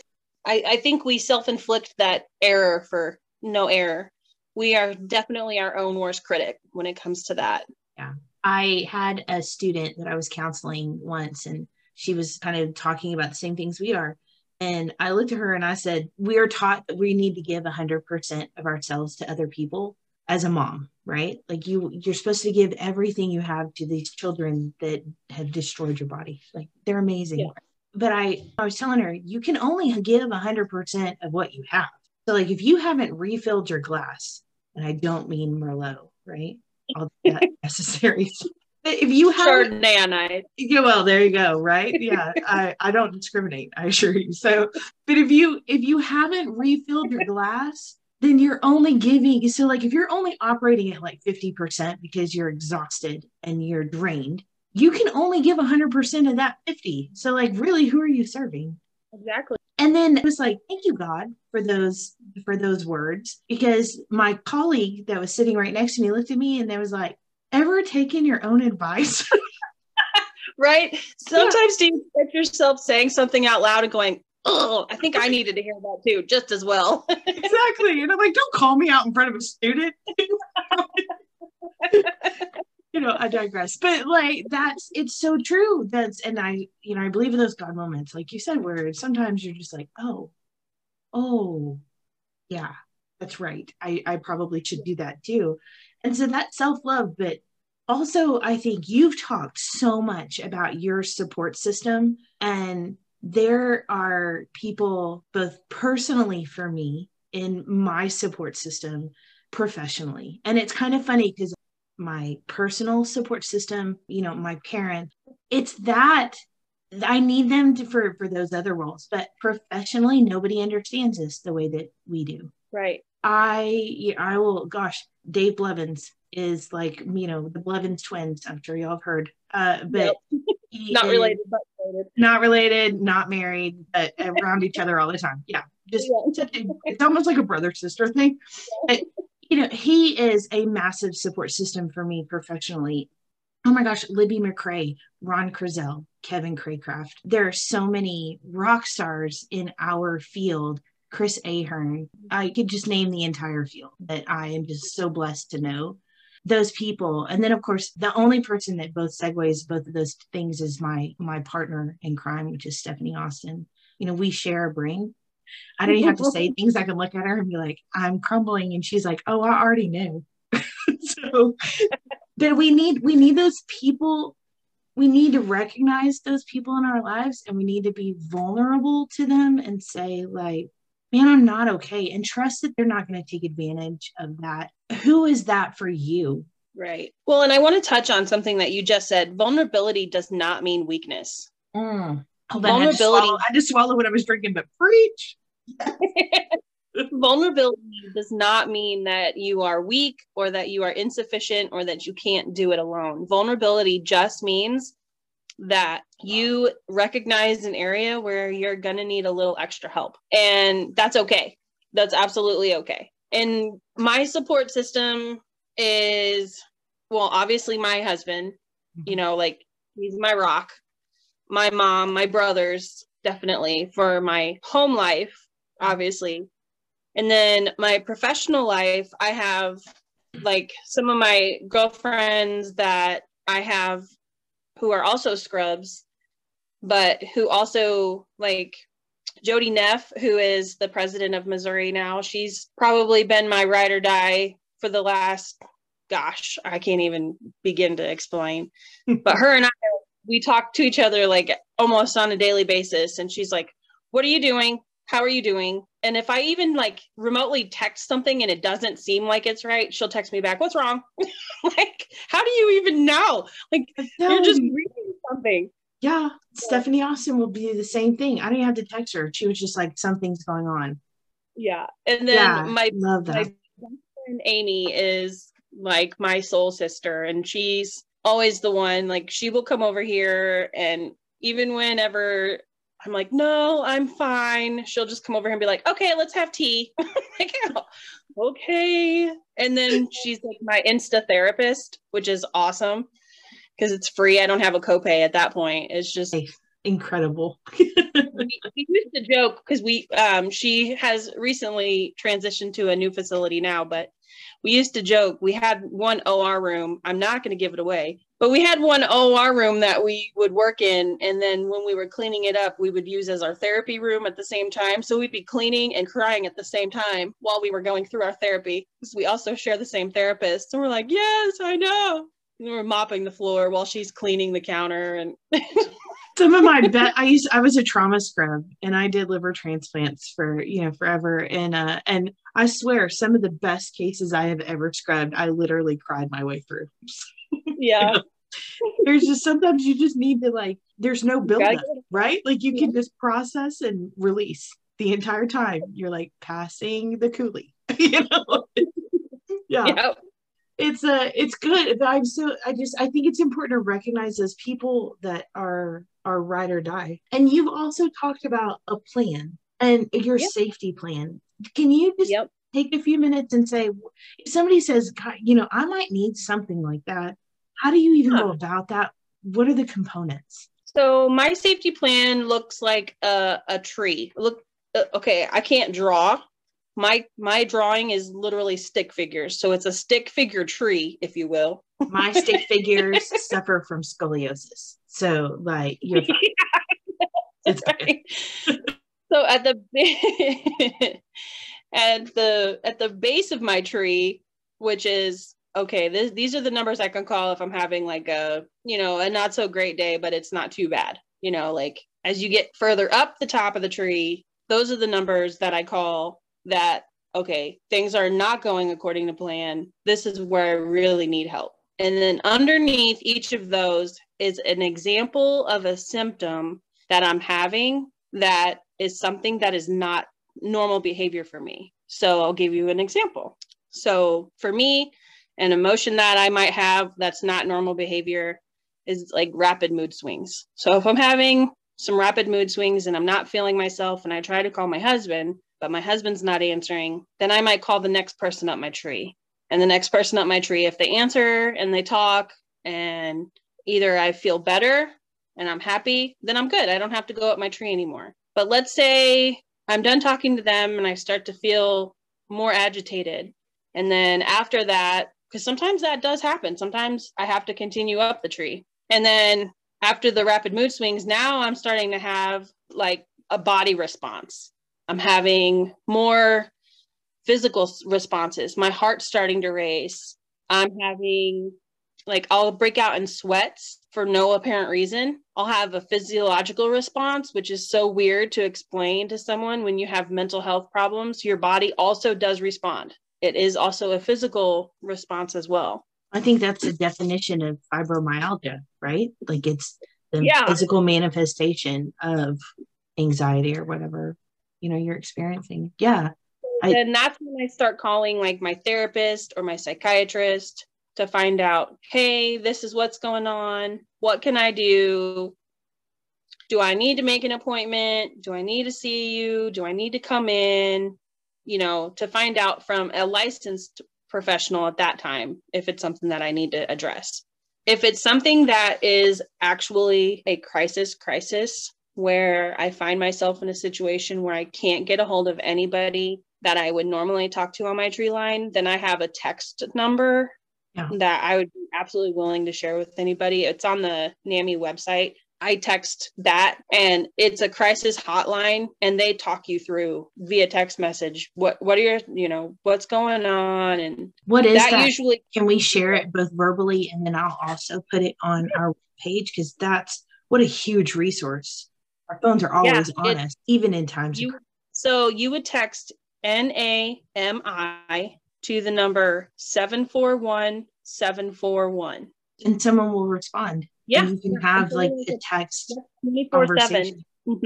I, I think we self-inflict that error for no error. We are definitely our own worst critic when it comes to that. Yeah. I had a student that I was counseling once and she was kind of talking about the same things we are. And I looked at her and I said, We are taught that we need to give 100% of ourselves to other people as a mom, right? Like you, you're supposed to give everything you have to these children that have destroyed your body. Like they're amazing. Yeah but I, I was telling her, you can only give 100% of what you have. So, like, if you haven't refilled your glass, and I don't mean Merlot, right? All that necessary. if you have Chardonnay yeah, well, there you go, right? Yeah, I, I don't discriminate, I assure you. So, but if you if you haven't refilled your glass, then you're only giving. So, like, if you're only operating at like 50% because you're exhausted and you're drained, you can only give 100% of that 50 so like really who are you serving? Exactly. And then it was like thank you god for those for those words because my colleague that was sitting right next to me looked at me and they was like ever taken your own advice? Right? Sometimes yeah. do you get yourself saying something out loud and going oh i think i needed to hear that too just as well. Exactly. And i'm like don't call me out in front of a student you know, I digress. But like that's it's so true. That's and I, you know, I believe in those God moments, like you said, where sometimes you're just like, oh, oh, yeah, that's right. I, I probably should do that too. And so that self-love, but also I think you've talked so much about your support system and there are people both personally for me in my support system professionally. And it's kind of funny because my personal support system, you know, my parents, it's that I need them to, for for those other roles, but professionally, nobody understands this the way that we do. Right. I I will. Gosh, Dave Blevins is like you know the Blevins twins. I'm sure y'all have heard. Uh, but not related, but related. Not related, not married, but around each other all the time. Yeah, just yeah. it's almost like a brother sister thing. Yeah. But, you know, he is a massive support system for me professionally. Oh my gosh, Libby McRae, Ron Krizel, Kevin Craycraft. There are so many rock stars in our field. Chris Ahern. I could just name the entire field that I am just so blessed to know those people and then of course the only person that both segues both of those things is my my partner in crime which is stephanie austin you know we share a brain I don't even have to say things. I can look at her and be like, I'm crumbling. And she's like, Oh, I already knew. so but we need we need those people. We need to recognize those people in our lives and we need to be vulnerable to them and say, like, man, I'm not okay. And trust that they're not going to take advantage of that. Who is that for you? Right. Well, and I want to touch on something that you just said. Vulnerability does not mean weakness. Mm. Oh, vulnerability. I just, swallow, what I was drinking, but preach. vulnerability does not mean that you are weak or that you are insufficient or that you can't do it alone. Vulnerability just means that you recognize an area where you're going to need a little extra help. And that's okay. That's absolutely okay. And my support system is, well, obviously my husband, you mm-hmm. know, like he's my rock my mom, my brothers, definitely for my home life, obviously. And then my professional life, I have like some of my girlfriends that I have who are also scrubs, but who also like Jody Neff, who is the president of Missouri now. She's probably been my ride or die for the last, gosh, I can't even begin to explain. but her and I we talk to each other like almost on a daily basis. And she's like what are you doing? How are you doing? And if i even like remotely text something and it doesn't seem like it's right she'll text me back what's wrong? Like how do you even know? Like you're just reading something. Yeah. Stephanie austin will do the same thing. I don't even have to text her. She was just like something's going on. Yeah. And then yeah, my love that. my friend amy is like my soul sister. And she's always the one like she will come over here and even whenever I'm like, no, I'm fine. She'll just come over here and be like, okay, let's have tea. like, okay. And then she's like my Insta therapist, which is awesome because it's free. I don't have a copay at that point. It's just incredible. we, we, used to joke because we um she has recently transitioned to a new facility now, but we used to joke we had one OR room. I'm not going to give it away, but we had one OR room that we would work in. And then when we were cleaning it up, we would use as our therapy room at the same time. So we'd be cleaning and crying at the same time while we were going through our therapy because we also share the same therapist. And we're like, yes, I know. And we're mopping the floor while she's cleaning the counter and some of my bet I used I was a trauma scrub and I did liver transplants for you know forever and uh and I swear some of the best cases I have ever scrubbed I literally cried my way through. Yeah. you know? There's just sometimes you just need to like there's no buildup, right? Like you can just process and release the entire time. You're like passing the Cooley. you know? yeah. It's a uh, it's good i'm so i just i think it's important to recognize those people that are are ride or die and you've also talked about a plan and your yep. safety plan can you just yep. take a few minutes and say if somebody says you know i might need something like that how do you even huh. go about that what are the components so my safety plan looks like a, a tree look uh, okay i can't draw my my drawing is literally stick figures so it's a stick figure tree if you will my stick figures suffer from scoliosis. So like you're okay. so at the at the at the base of my tree, which is okay, this, these are the numbers I can call if I'm having like a you know a not so great day, but it's not too bad. You know, like as you get further up the top of the tree, those are the numbers that I call that okay, things are not going according to plan. This is where I really need help. And then underneath each of those is an example of a symptom that I'm having that is something that is not normal behavior for me. So I'll give you an example. So for me, an emotion that I might have that's not normal behavior is like rapid mood swings. So if I'm having some rapid mood swings and I'm not feeling myself and I try to call my husband, but my husband's not answering, then I might call the next person up my tree. And the next person up my tree, if they answer and they talk and either I feel better and I'm happy, then I'm good. I don't have to go up my tree anymore. But let's say I'm done talking to them and I start to feel more agitated. And then after that, because sometimes that does happen, sometimes I have to continue up the tree. And then after the rapid mood swings, now I'm starting to have like a body response. I'm having more physical responses. My heart's starting to race. I'm having like I'll break out in sweats for no apparent reason. I'll have a physiological response, which is so weird to explain to someone when you have mental health problems. Your body also does respond. It is also a physical response as well. I think that's the definition of fibromyalgia, right? Like it's the yeah. physical manifestation of anxiety or whatever you know you're experiencing. Yeah. I, and that's when I start calling like my therapist or my psychiatrist to find out, hey, this is what's going on. What can I do? Do I need to make an appointment? Do I need to see you? Do I need to come in? You know, to find out from a licensed professional at that time if it's something that I need to address. If it's something that is actually a crisis, crisis, where I find myself in a situation where I can't get a hold of anybody that I would normally talk to on my tree line, then I have a text number yeah. that I would be absolutely willing to share with anybody. It's on the NAMI website. I text that and it's a crisis hotline and they talk you through via text message what what are your you know what's going on and what is that, that? usually can we share it both verbally and then I'll also put it on our page because that's what a huge resource our phones are always yeah, on us even in times you, so you would text N A M I to the number 741 741 and someone will respond yeah. And you can have like a text 24 7.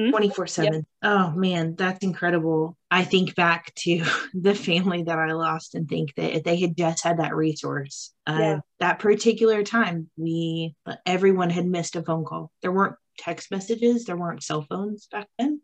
24 7. Oh man, that's incredible. I think back to the family that I lost and think that if they had just had that resource, uh, yeah. that particular time, we everyone had missed a phone call. There weren't text messages, there weren't cell phones back then.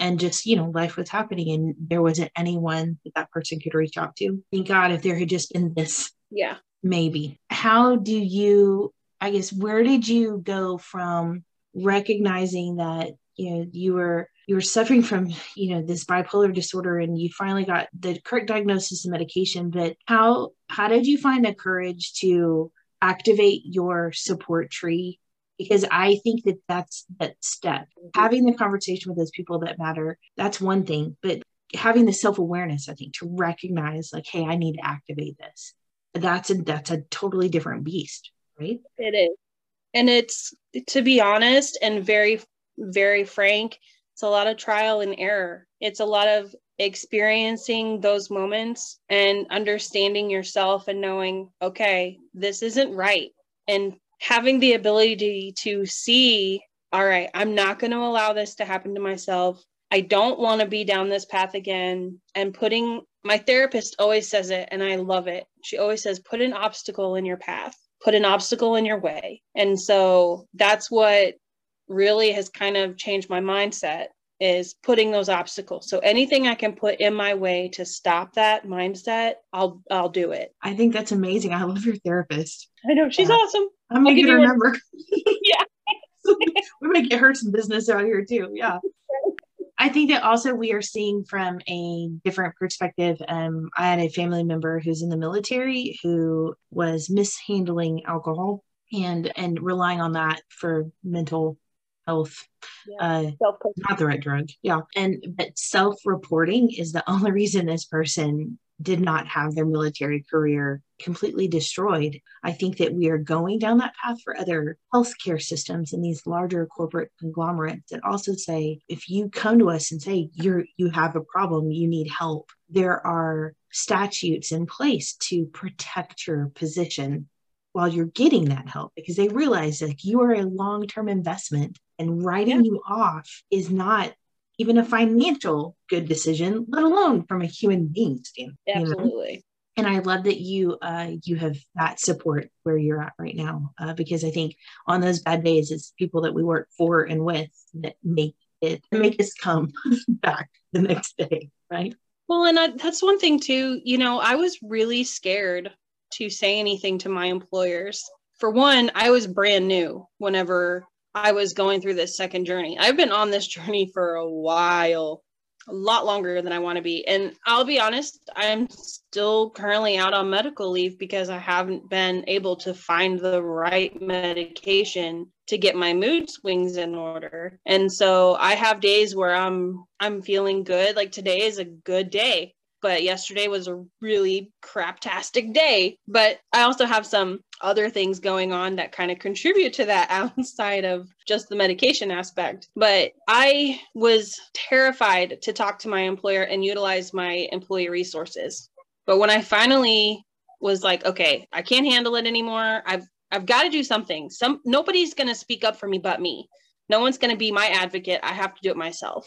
And just, you know, life was happening and there wasn't anyone that that person could reach out to. Thank God if there had just been this. Yeah. Maybe. How do you I guess where did you go from recognizing that you know you were you were suffering from you know this bipolar disorder and you finally got the correct diagnosis and medication but how how did you find the courage to activate your support tree because i think that that's that step mm-hmm. having the conversation with those people that matter that's one thing but having the self-awareness i think to recognize like hey i need to activate this that's a that's a totally different beast right? It is. And it's, to be honest and very, very frank, it's a lot of trial and error. It's a lot of experiencing those moments and understanding yourself and knowing, okay, this isn't right. And having the ability to, see, all right, I'm not going to allow this to happen to myself. I don't want to be down this path again. And putting my therapist always says it, and I love it. She always says, put an obstacle in your path put an obstacle in your way. And so that's what really has kind of changed my mindset is putting those obstacles. So anything I can put in my way to stop that mindset, I'll I'll do it. I think that's amazing. I love your therapist. I know she's yeah. awesome. I'm gonna get her number. yeah. we might get her some business out here too. Yeah. I think that also we are seeing from a different perspective. Um, I had a family member who's in the military who was mishandling alcohol and and relying on that for mental health yeah. uh not the right drug yeah and but self-reporting is the only reason this person did not have their military career completely destroyed. I think that we are going down that path for other healthcare systems and these larger corporate conglomerates that also say if you come to us and say you're you have a problem, you need help, there are statutes in place to protect your position while you're getting that help because they realize that you are a long-term investment and writing yeah. you off is not even a financial good decision, let alone from a human being standpoint. Absolutely. You know? And I love that you uh, you have that support where you're at right now, uh, because I think on those bad days, it's people that we work for and with that make it make us come back the next day, right? Well, and I, that's one thing too. You know, I was really scared to say anything to my employers. For one, I was brand new whenever I was going through this second journey. I've been on this journey for a while, a lot longer than I want to be. And I'll be honest, I'm still currently out on medical leave because I haven't been able to find the right medication to get my mood swings in order. And so I have days where I'm I'm feeling good, like today is a good day but yesterday was a really craptastic day. But I also have some other things going on that kind of contribute to that outside of just the medication aspect. But I was terrified to talk to my employer and utilize my employee resources. But when I finally was like, okay, I can't handle it anymore. I've I've got to do something. Some nobody's going to speak up for me but me. No one's going to be my advocate. I have to do it myself.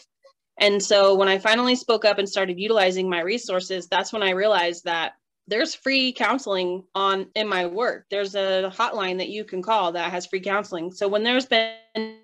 And so when I finally spoke up and started utilizing my resources, that's when I realized that there's free counseling on in my work. There's a hotline that you can call that has free counseling. So when there's been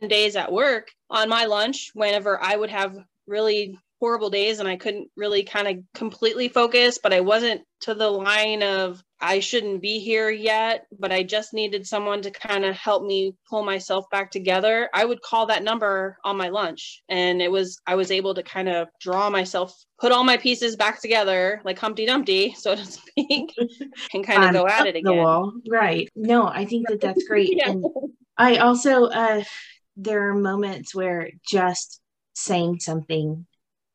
days at work on my lunch, whenever I would have really horrible days and I couldn't really kind of completely focus, but I wasn't to the line of I shouldn't be here yet, but I just needed someone to kind of help me pull myself back together. I would call that number on my lunch and it was I was able to kind of draw myself put all my pieces back together like Humpty Dumpty, so to speak, and kind of go at it again. Right. No, I think that that's great. yeah. And I also uh there are moments where just saying something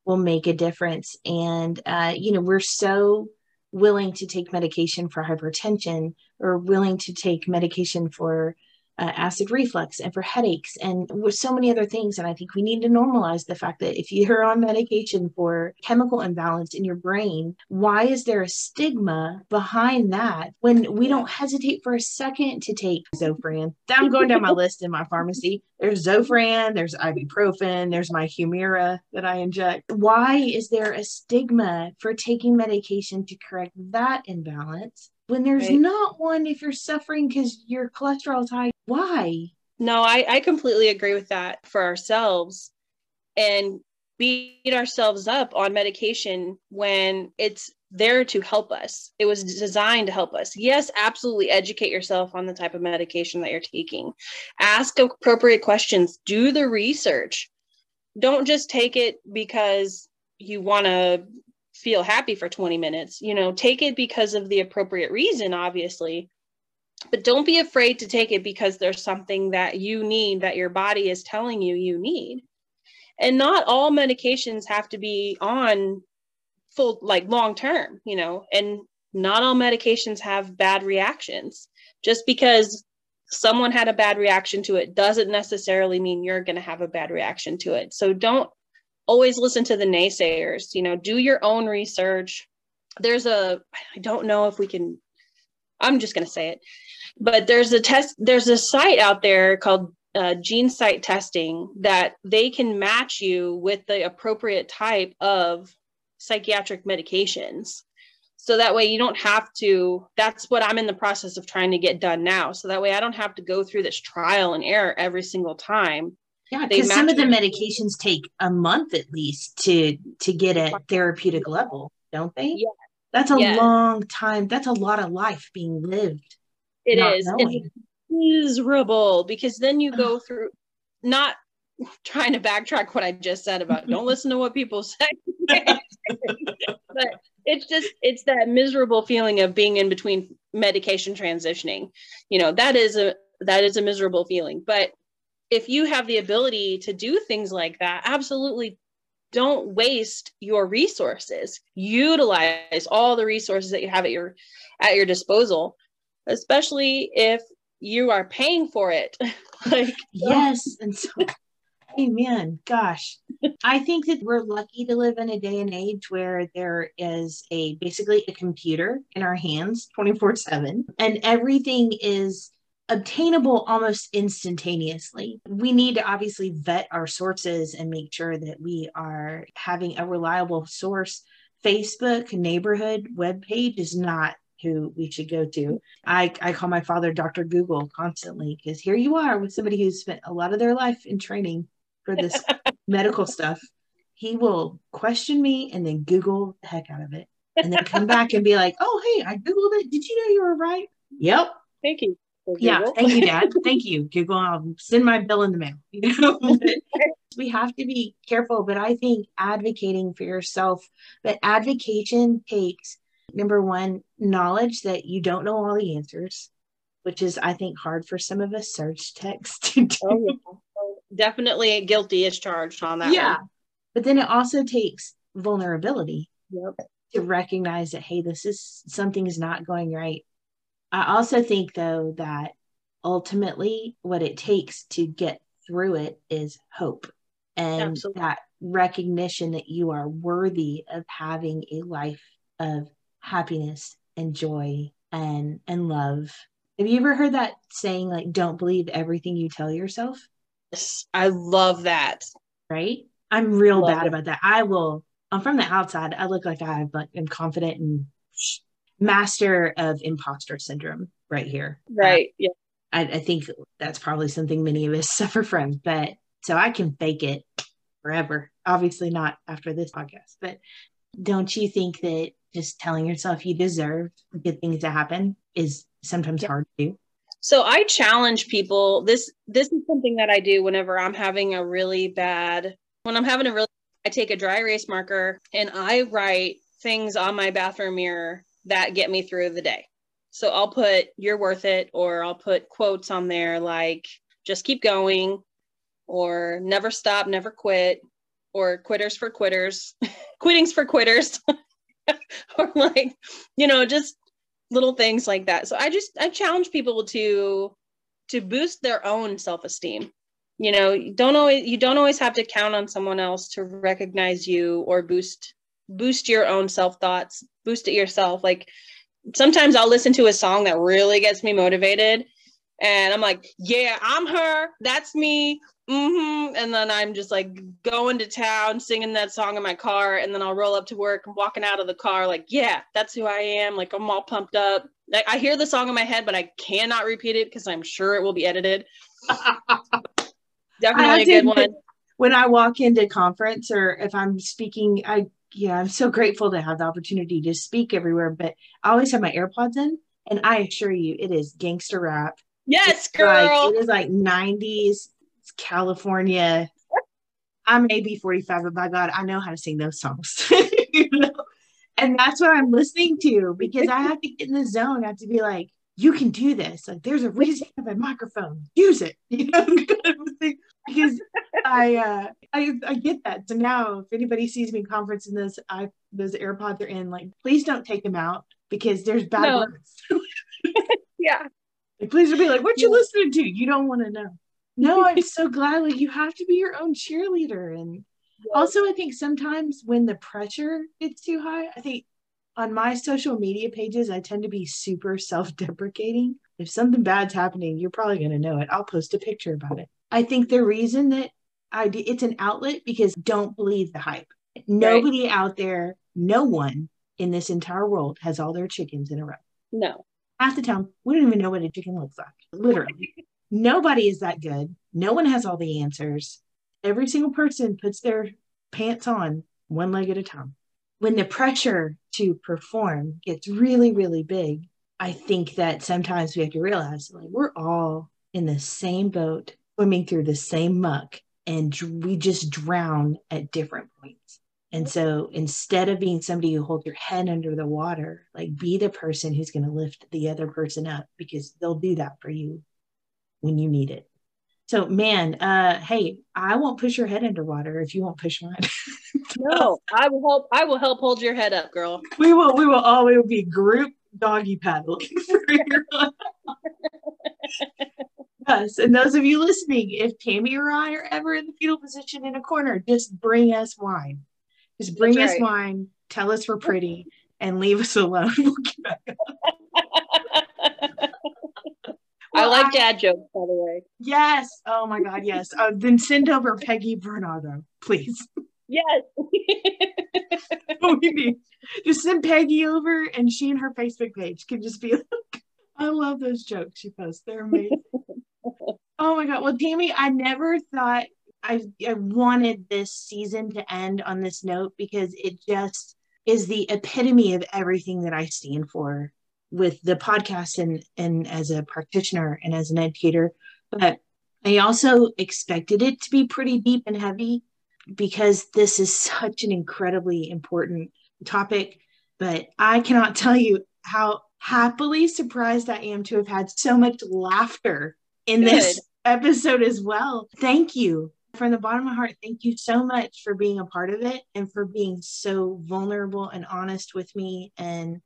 will make a difference. And, uh, you know, we're so willing to take medication for hypertension or willing to take medication for uh, acid reflux and for headaches and with so many other things. And I think we need to normalize the fact that if you're on medication for chemical imbalance in your brain, why is there a stigma behind that when we don't hesitate for a second to take Zofran? I'm going down my list in my pharmacy. There's Zofran, there's ibuprofen, there's my Humira that I inject. Why is there a stigma for taking medication to correct that imbalance? When there's right. not one if you're suffering because your cholesterol's high why? No I, I completely agree with that for ourselves. And beat ourselves up on medication when it's there to help us. It was designed to help us. Yes absolutely educate yourself on the type of medication that you're taking. Ask appropriate questions. Do the research. Don't just take it because you want to feel happy for 20 minutes. You know, take it because of the appropriate reason, obviously, but don't be afraid to take it because there's something that you need that your body is telling you you need. And not all medications have to be on full, like long term, you know, and not all medications have bad reactions. Just because someone had a bad reaction to it doesn't necessarily mean you're going to have a bad reaction to it. So don't always listen to the naysayers you know do your own research. There's a i don't know if we can i'm just going to say it but there's a test there's a site out there called uh, GeneSight testing that they can match you with the appropriate type of psychiatric medications. So that way you don't have to that's what i'm in the process of trying to get done now. So that way i don't have to go through this trial and error every single time yeah, because some of the medications take a month at least to to get at therapeutic level, don't they? Yeah. That's a yeah. long time. That's a lot of life being lived. It is. Knowing. It's miserable because then you go through not trying to backtrack what I just said about don't listen to what people say. but it's just it's that miserable feeling of being in between medication transitioning. You know, that is a that is a miserable feeling. But if you have the ability to do things like that, absolutely don't waste your resources. Utilize all the resources that you have at your at your disposal, especially if you are paying for it. like yes, and so Amen. Gosh, I think that we're lucky to live in a day and age where there is a basically a computer in our hands 24 7 and everything is obtainable almost instantaneously. We need to obviously vet our sources and make sure that we are having a reliable source. Facebook neighborhood webpage is not who we should go to. I, I call my father Dr. Google constantly because here you are with somebody who's spent a lot of their life in training for this medical stuff. He will question me and then Google the heck out of it and then come back and be like, oh, hey, I Googled it. Did you know you were right? Yep. Thank you. Yeah, thank you, Dad. thank you, Google. I'll send my bill in the mail. You know? we have to be careful, but I think advocating for yourself, but advocation takes number one, knowledge that you don't know all the answers, which is I think hard for some of us surg techs to do. Oh, yeah. Definitely guilty is charged on that. Yeah. One. But then it also takes vulnerability yep. to recognize that, hey, this is something is not going right. I also think though that ultimately what it takes to get through it is hope and Absolutely. that recognition that you are worthy of having a life of happiness and joy and and love. Have you ever heard that saying like don't believe everything you tell yourself? Yes, I love that. Right? I'm real love bad it. about that. I will I'm from the outside. I look like I am confident and master of imposter syndrome right here. Right. Uh, yeah. I, I think that's probably something many of us suffer from. But so I can fake it forever. Obviously not after this podcast, but don't you think that just telling yourself you deserve good things to happen is sometimes hard to do? So I challenge people. This this is something that I do whenever I'm having a really bad when I'm having a really I take a dry erase marker and I write things on my bathroom mirror that get me through the day. So I'll put you're worth it or I'll put quotes on there like just keep going or never stop, never quit or quitters for quitters, quittings for quitters. or like, you know, just little things like that. So I just I challenge people to to boost their own self-esteem. You know, you don't always you don't always have to count on someone else to recognize you or boost boost your own self-thoughts, boost it yourself. Like sometimes I'll listen to a song that really gets me motivated and I'm like, yeah, I'm her. That's me mm-hmm. And then I'm just like going to town, singing that song in my car. And then I'll roll up to work and walking out of the car, like, yeah, that's who I am. Like, I'm all pumped up. Like, I hear the song in my head, but I cannot repeat it because I'm sure it will be edited. Definitely a good one. When I walk into conference or if I'm speaking, I, yeah, I'm so grateful to have the opportunity to speak everywhere, but I always have my AirPods in. And I assure you, it is gangster rap. Yes, girl. Like, it is like 90s California. I may be 45, but by God, I know how to sing those songs. you know? And that's what I'm listening to because I have to get in the zone. I have to be like, you can do this. Like, there's a reason you have a microphone. Use it. You know, because I, uh, I I get that. So now, if anybody sees me conference in this, I those AirPods are in. Like, please don't take them out because there's bad no. words. yeah. Like, please be like, what you listening to? You don't want to know no, I'm so glad. Like you have to be your own cheerleader. And also, I think sometimes when the pressure gets too high, I think on my social media pages, I tend to be super self deprecating. If something bad's happening, you're probably going to know it. I'll post a picture about it. I think the reason that I do, it's an outlet because don't believe the hype. Nobody right. out there, no one in this entire world has all their chickens in a row. No. Half the time, we don't even know what a chicken looks like. Literally. Nobody is that good. No one has all the answers. Every single person puts their pants on one leg at a time. When the pressure to perform gets really, really big, I think that sometimes we have to realize like we're all in the same boat, swimming through the same muck. and we just drown at different points. And so instead of being somebody who holds your head under the water, like be the person who's going to lift the other person up because they'll do that for you when you need it. So man, uh hey, I won't push your head underwater if you won't push mine. no, I will help I will help hold your head up, girl. We will we will always be group doggy paddling for your Yes, and those of you listening, if Tammy or I are ever in the fetal position in a corner, just bring us wine. Just bring That's us right. wine, tell us we're pretty, and leave us alone. We'll I like dad jokes, by the way. Yes. Oh my God. Yes. Uh, then send over Peggy Bernardo, please. Yes. Oh, we. Just send Peggy over, and she and her Facebook page can just be like, I love those jokes she posts. They're amazing. oh my God. Well, Tammy, I never thought I, I wanted this season to end on this note because it just is the epitome of everything that I stand for with the podcast and and as a practitioner and as an educator but i also expected it to be pretty deep and heavy because this is such an incredibly important topic but i cannot tell you how happily surprised i am to have had so much laughter in Good. this episode as well thank you from the bottom of my heart thank you so much for being a part of it and for being so vulnerable and honest with me and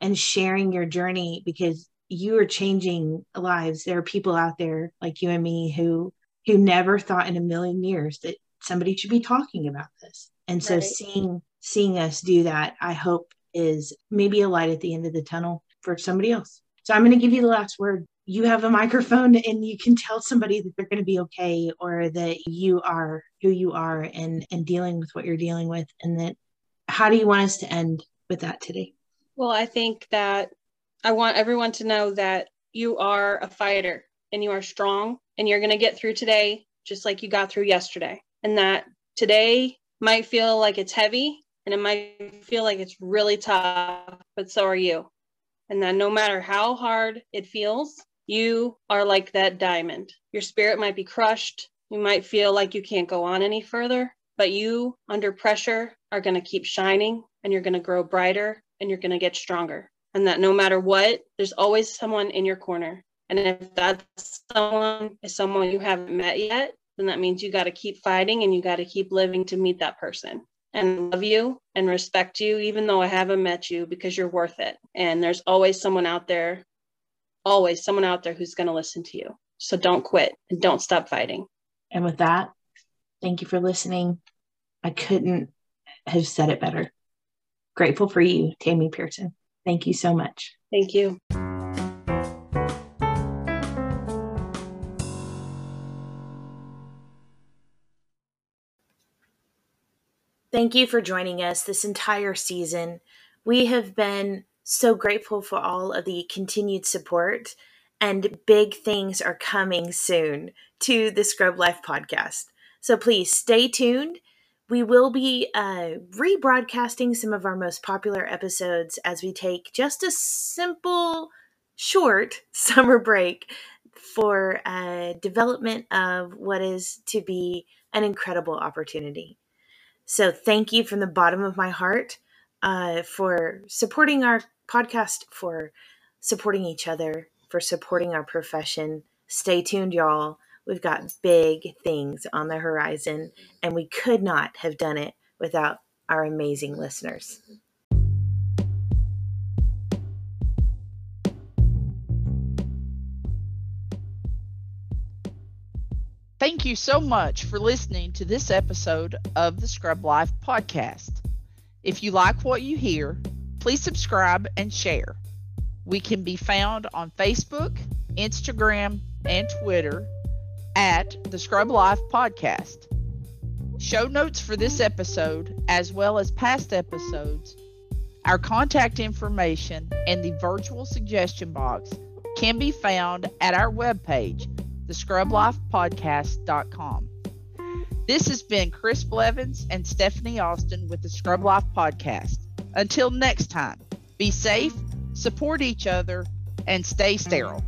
and sharing your journey because you are changing lives. There are people out there like you and me who who never thought in a million years that somebody should be talking about this. And so right. seeing seeing us do that, I hope is maybe a light at the end of the tunnel for somebody else. So I'm going to give you the last word. You have a microphone and you can tell somebody that they're going to be okay or that you are who you are and and dealing with what you're dealing with and that how do you want us to end with that today? Well, I think that I want everyone to know that you are a fighter and you are strong and you're going to get through today just like you got through yesterday. And that today might feel like it's heavy and it might feel like it's really tough, but so are you. And that no matter how hard it feels, you are like that diamond. Your spirit might be crushed. You might feel like you can't go on any further, but you, under pressure, are going to keep shining and you're going to grow brighter and you're going to get stronger. And that no matter what, there's always someone in your corner. And if that someone is someone you haven't met yet, then that means you got to keep fighting and you got to keep living to meet that person and love you and respect you, even though I haven't met you, because you're worth it. And there's always someone out there, always someone out there who's going to listen to you. So don't quit and don't stop fighting. And with that, thank you for listening. I couldn't have said it better grateful for you, Tammy Pearson. Thank you so much. Thank you. Thank you for joining us this entire season. We have been so grateful for all of the continued support, and big things are coming soon to the Scrub Life podcast. So please stay tuned we will be uh, rebroadcasting some of our most popular episodes as we take just a simple, short summer break for uh, development of what is to be an incredible opportunity. So, thank you from the bottom of my heart uh, for supporting our podcast, for supporting each other, for supporting our profession. Stay tuned, y'all. We've got big things on the horizon, and we could not have done it without our amazing listeners. Thank you so much for listening to this episode of the Scrub Life podcast. If you like what you hear, please subscribe and share. We can be found on Facebook, Instagram, and Twitter at the Scrub Life Podcast. Show notes for this episode, as well as past episodes, our contact information, and the virtual suggestion box can be found at our webpage, thescrublifepodcast.com. This has been Chris Blevins and Stephanie Austin with the Scrub Life Podcast. Until next time, be safe, support each other, and stay sterile.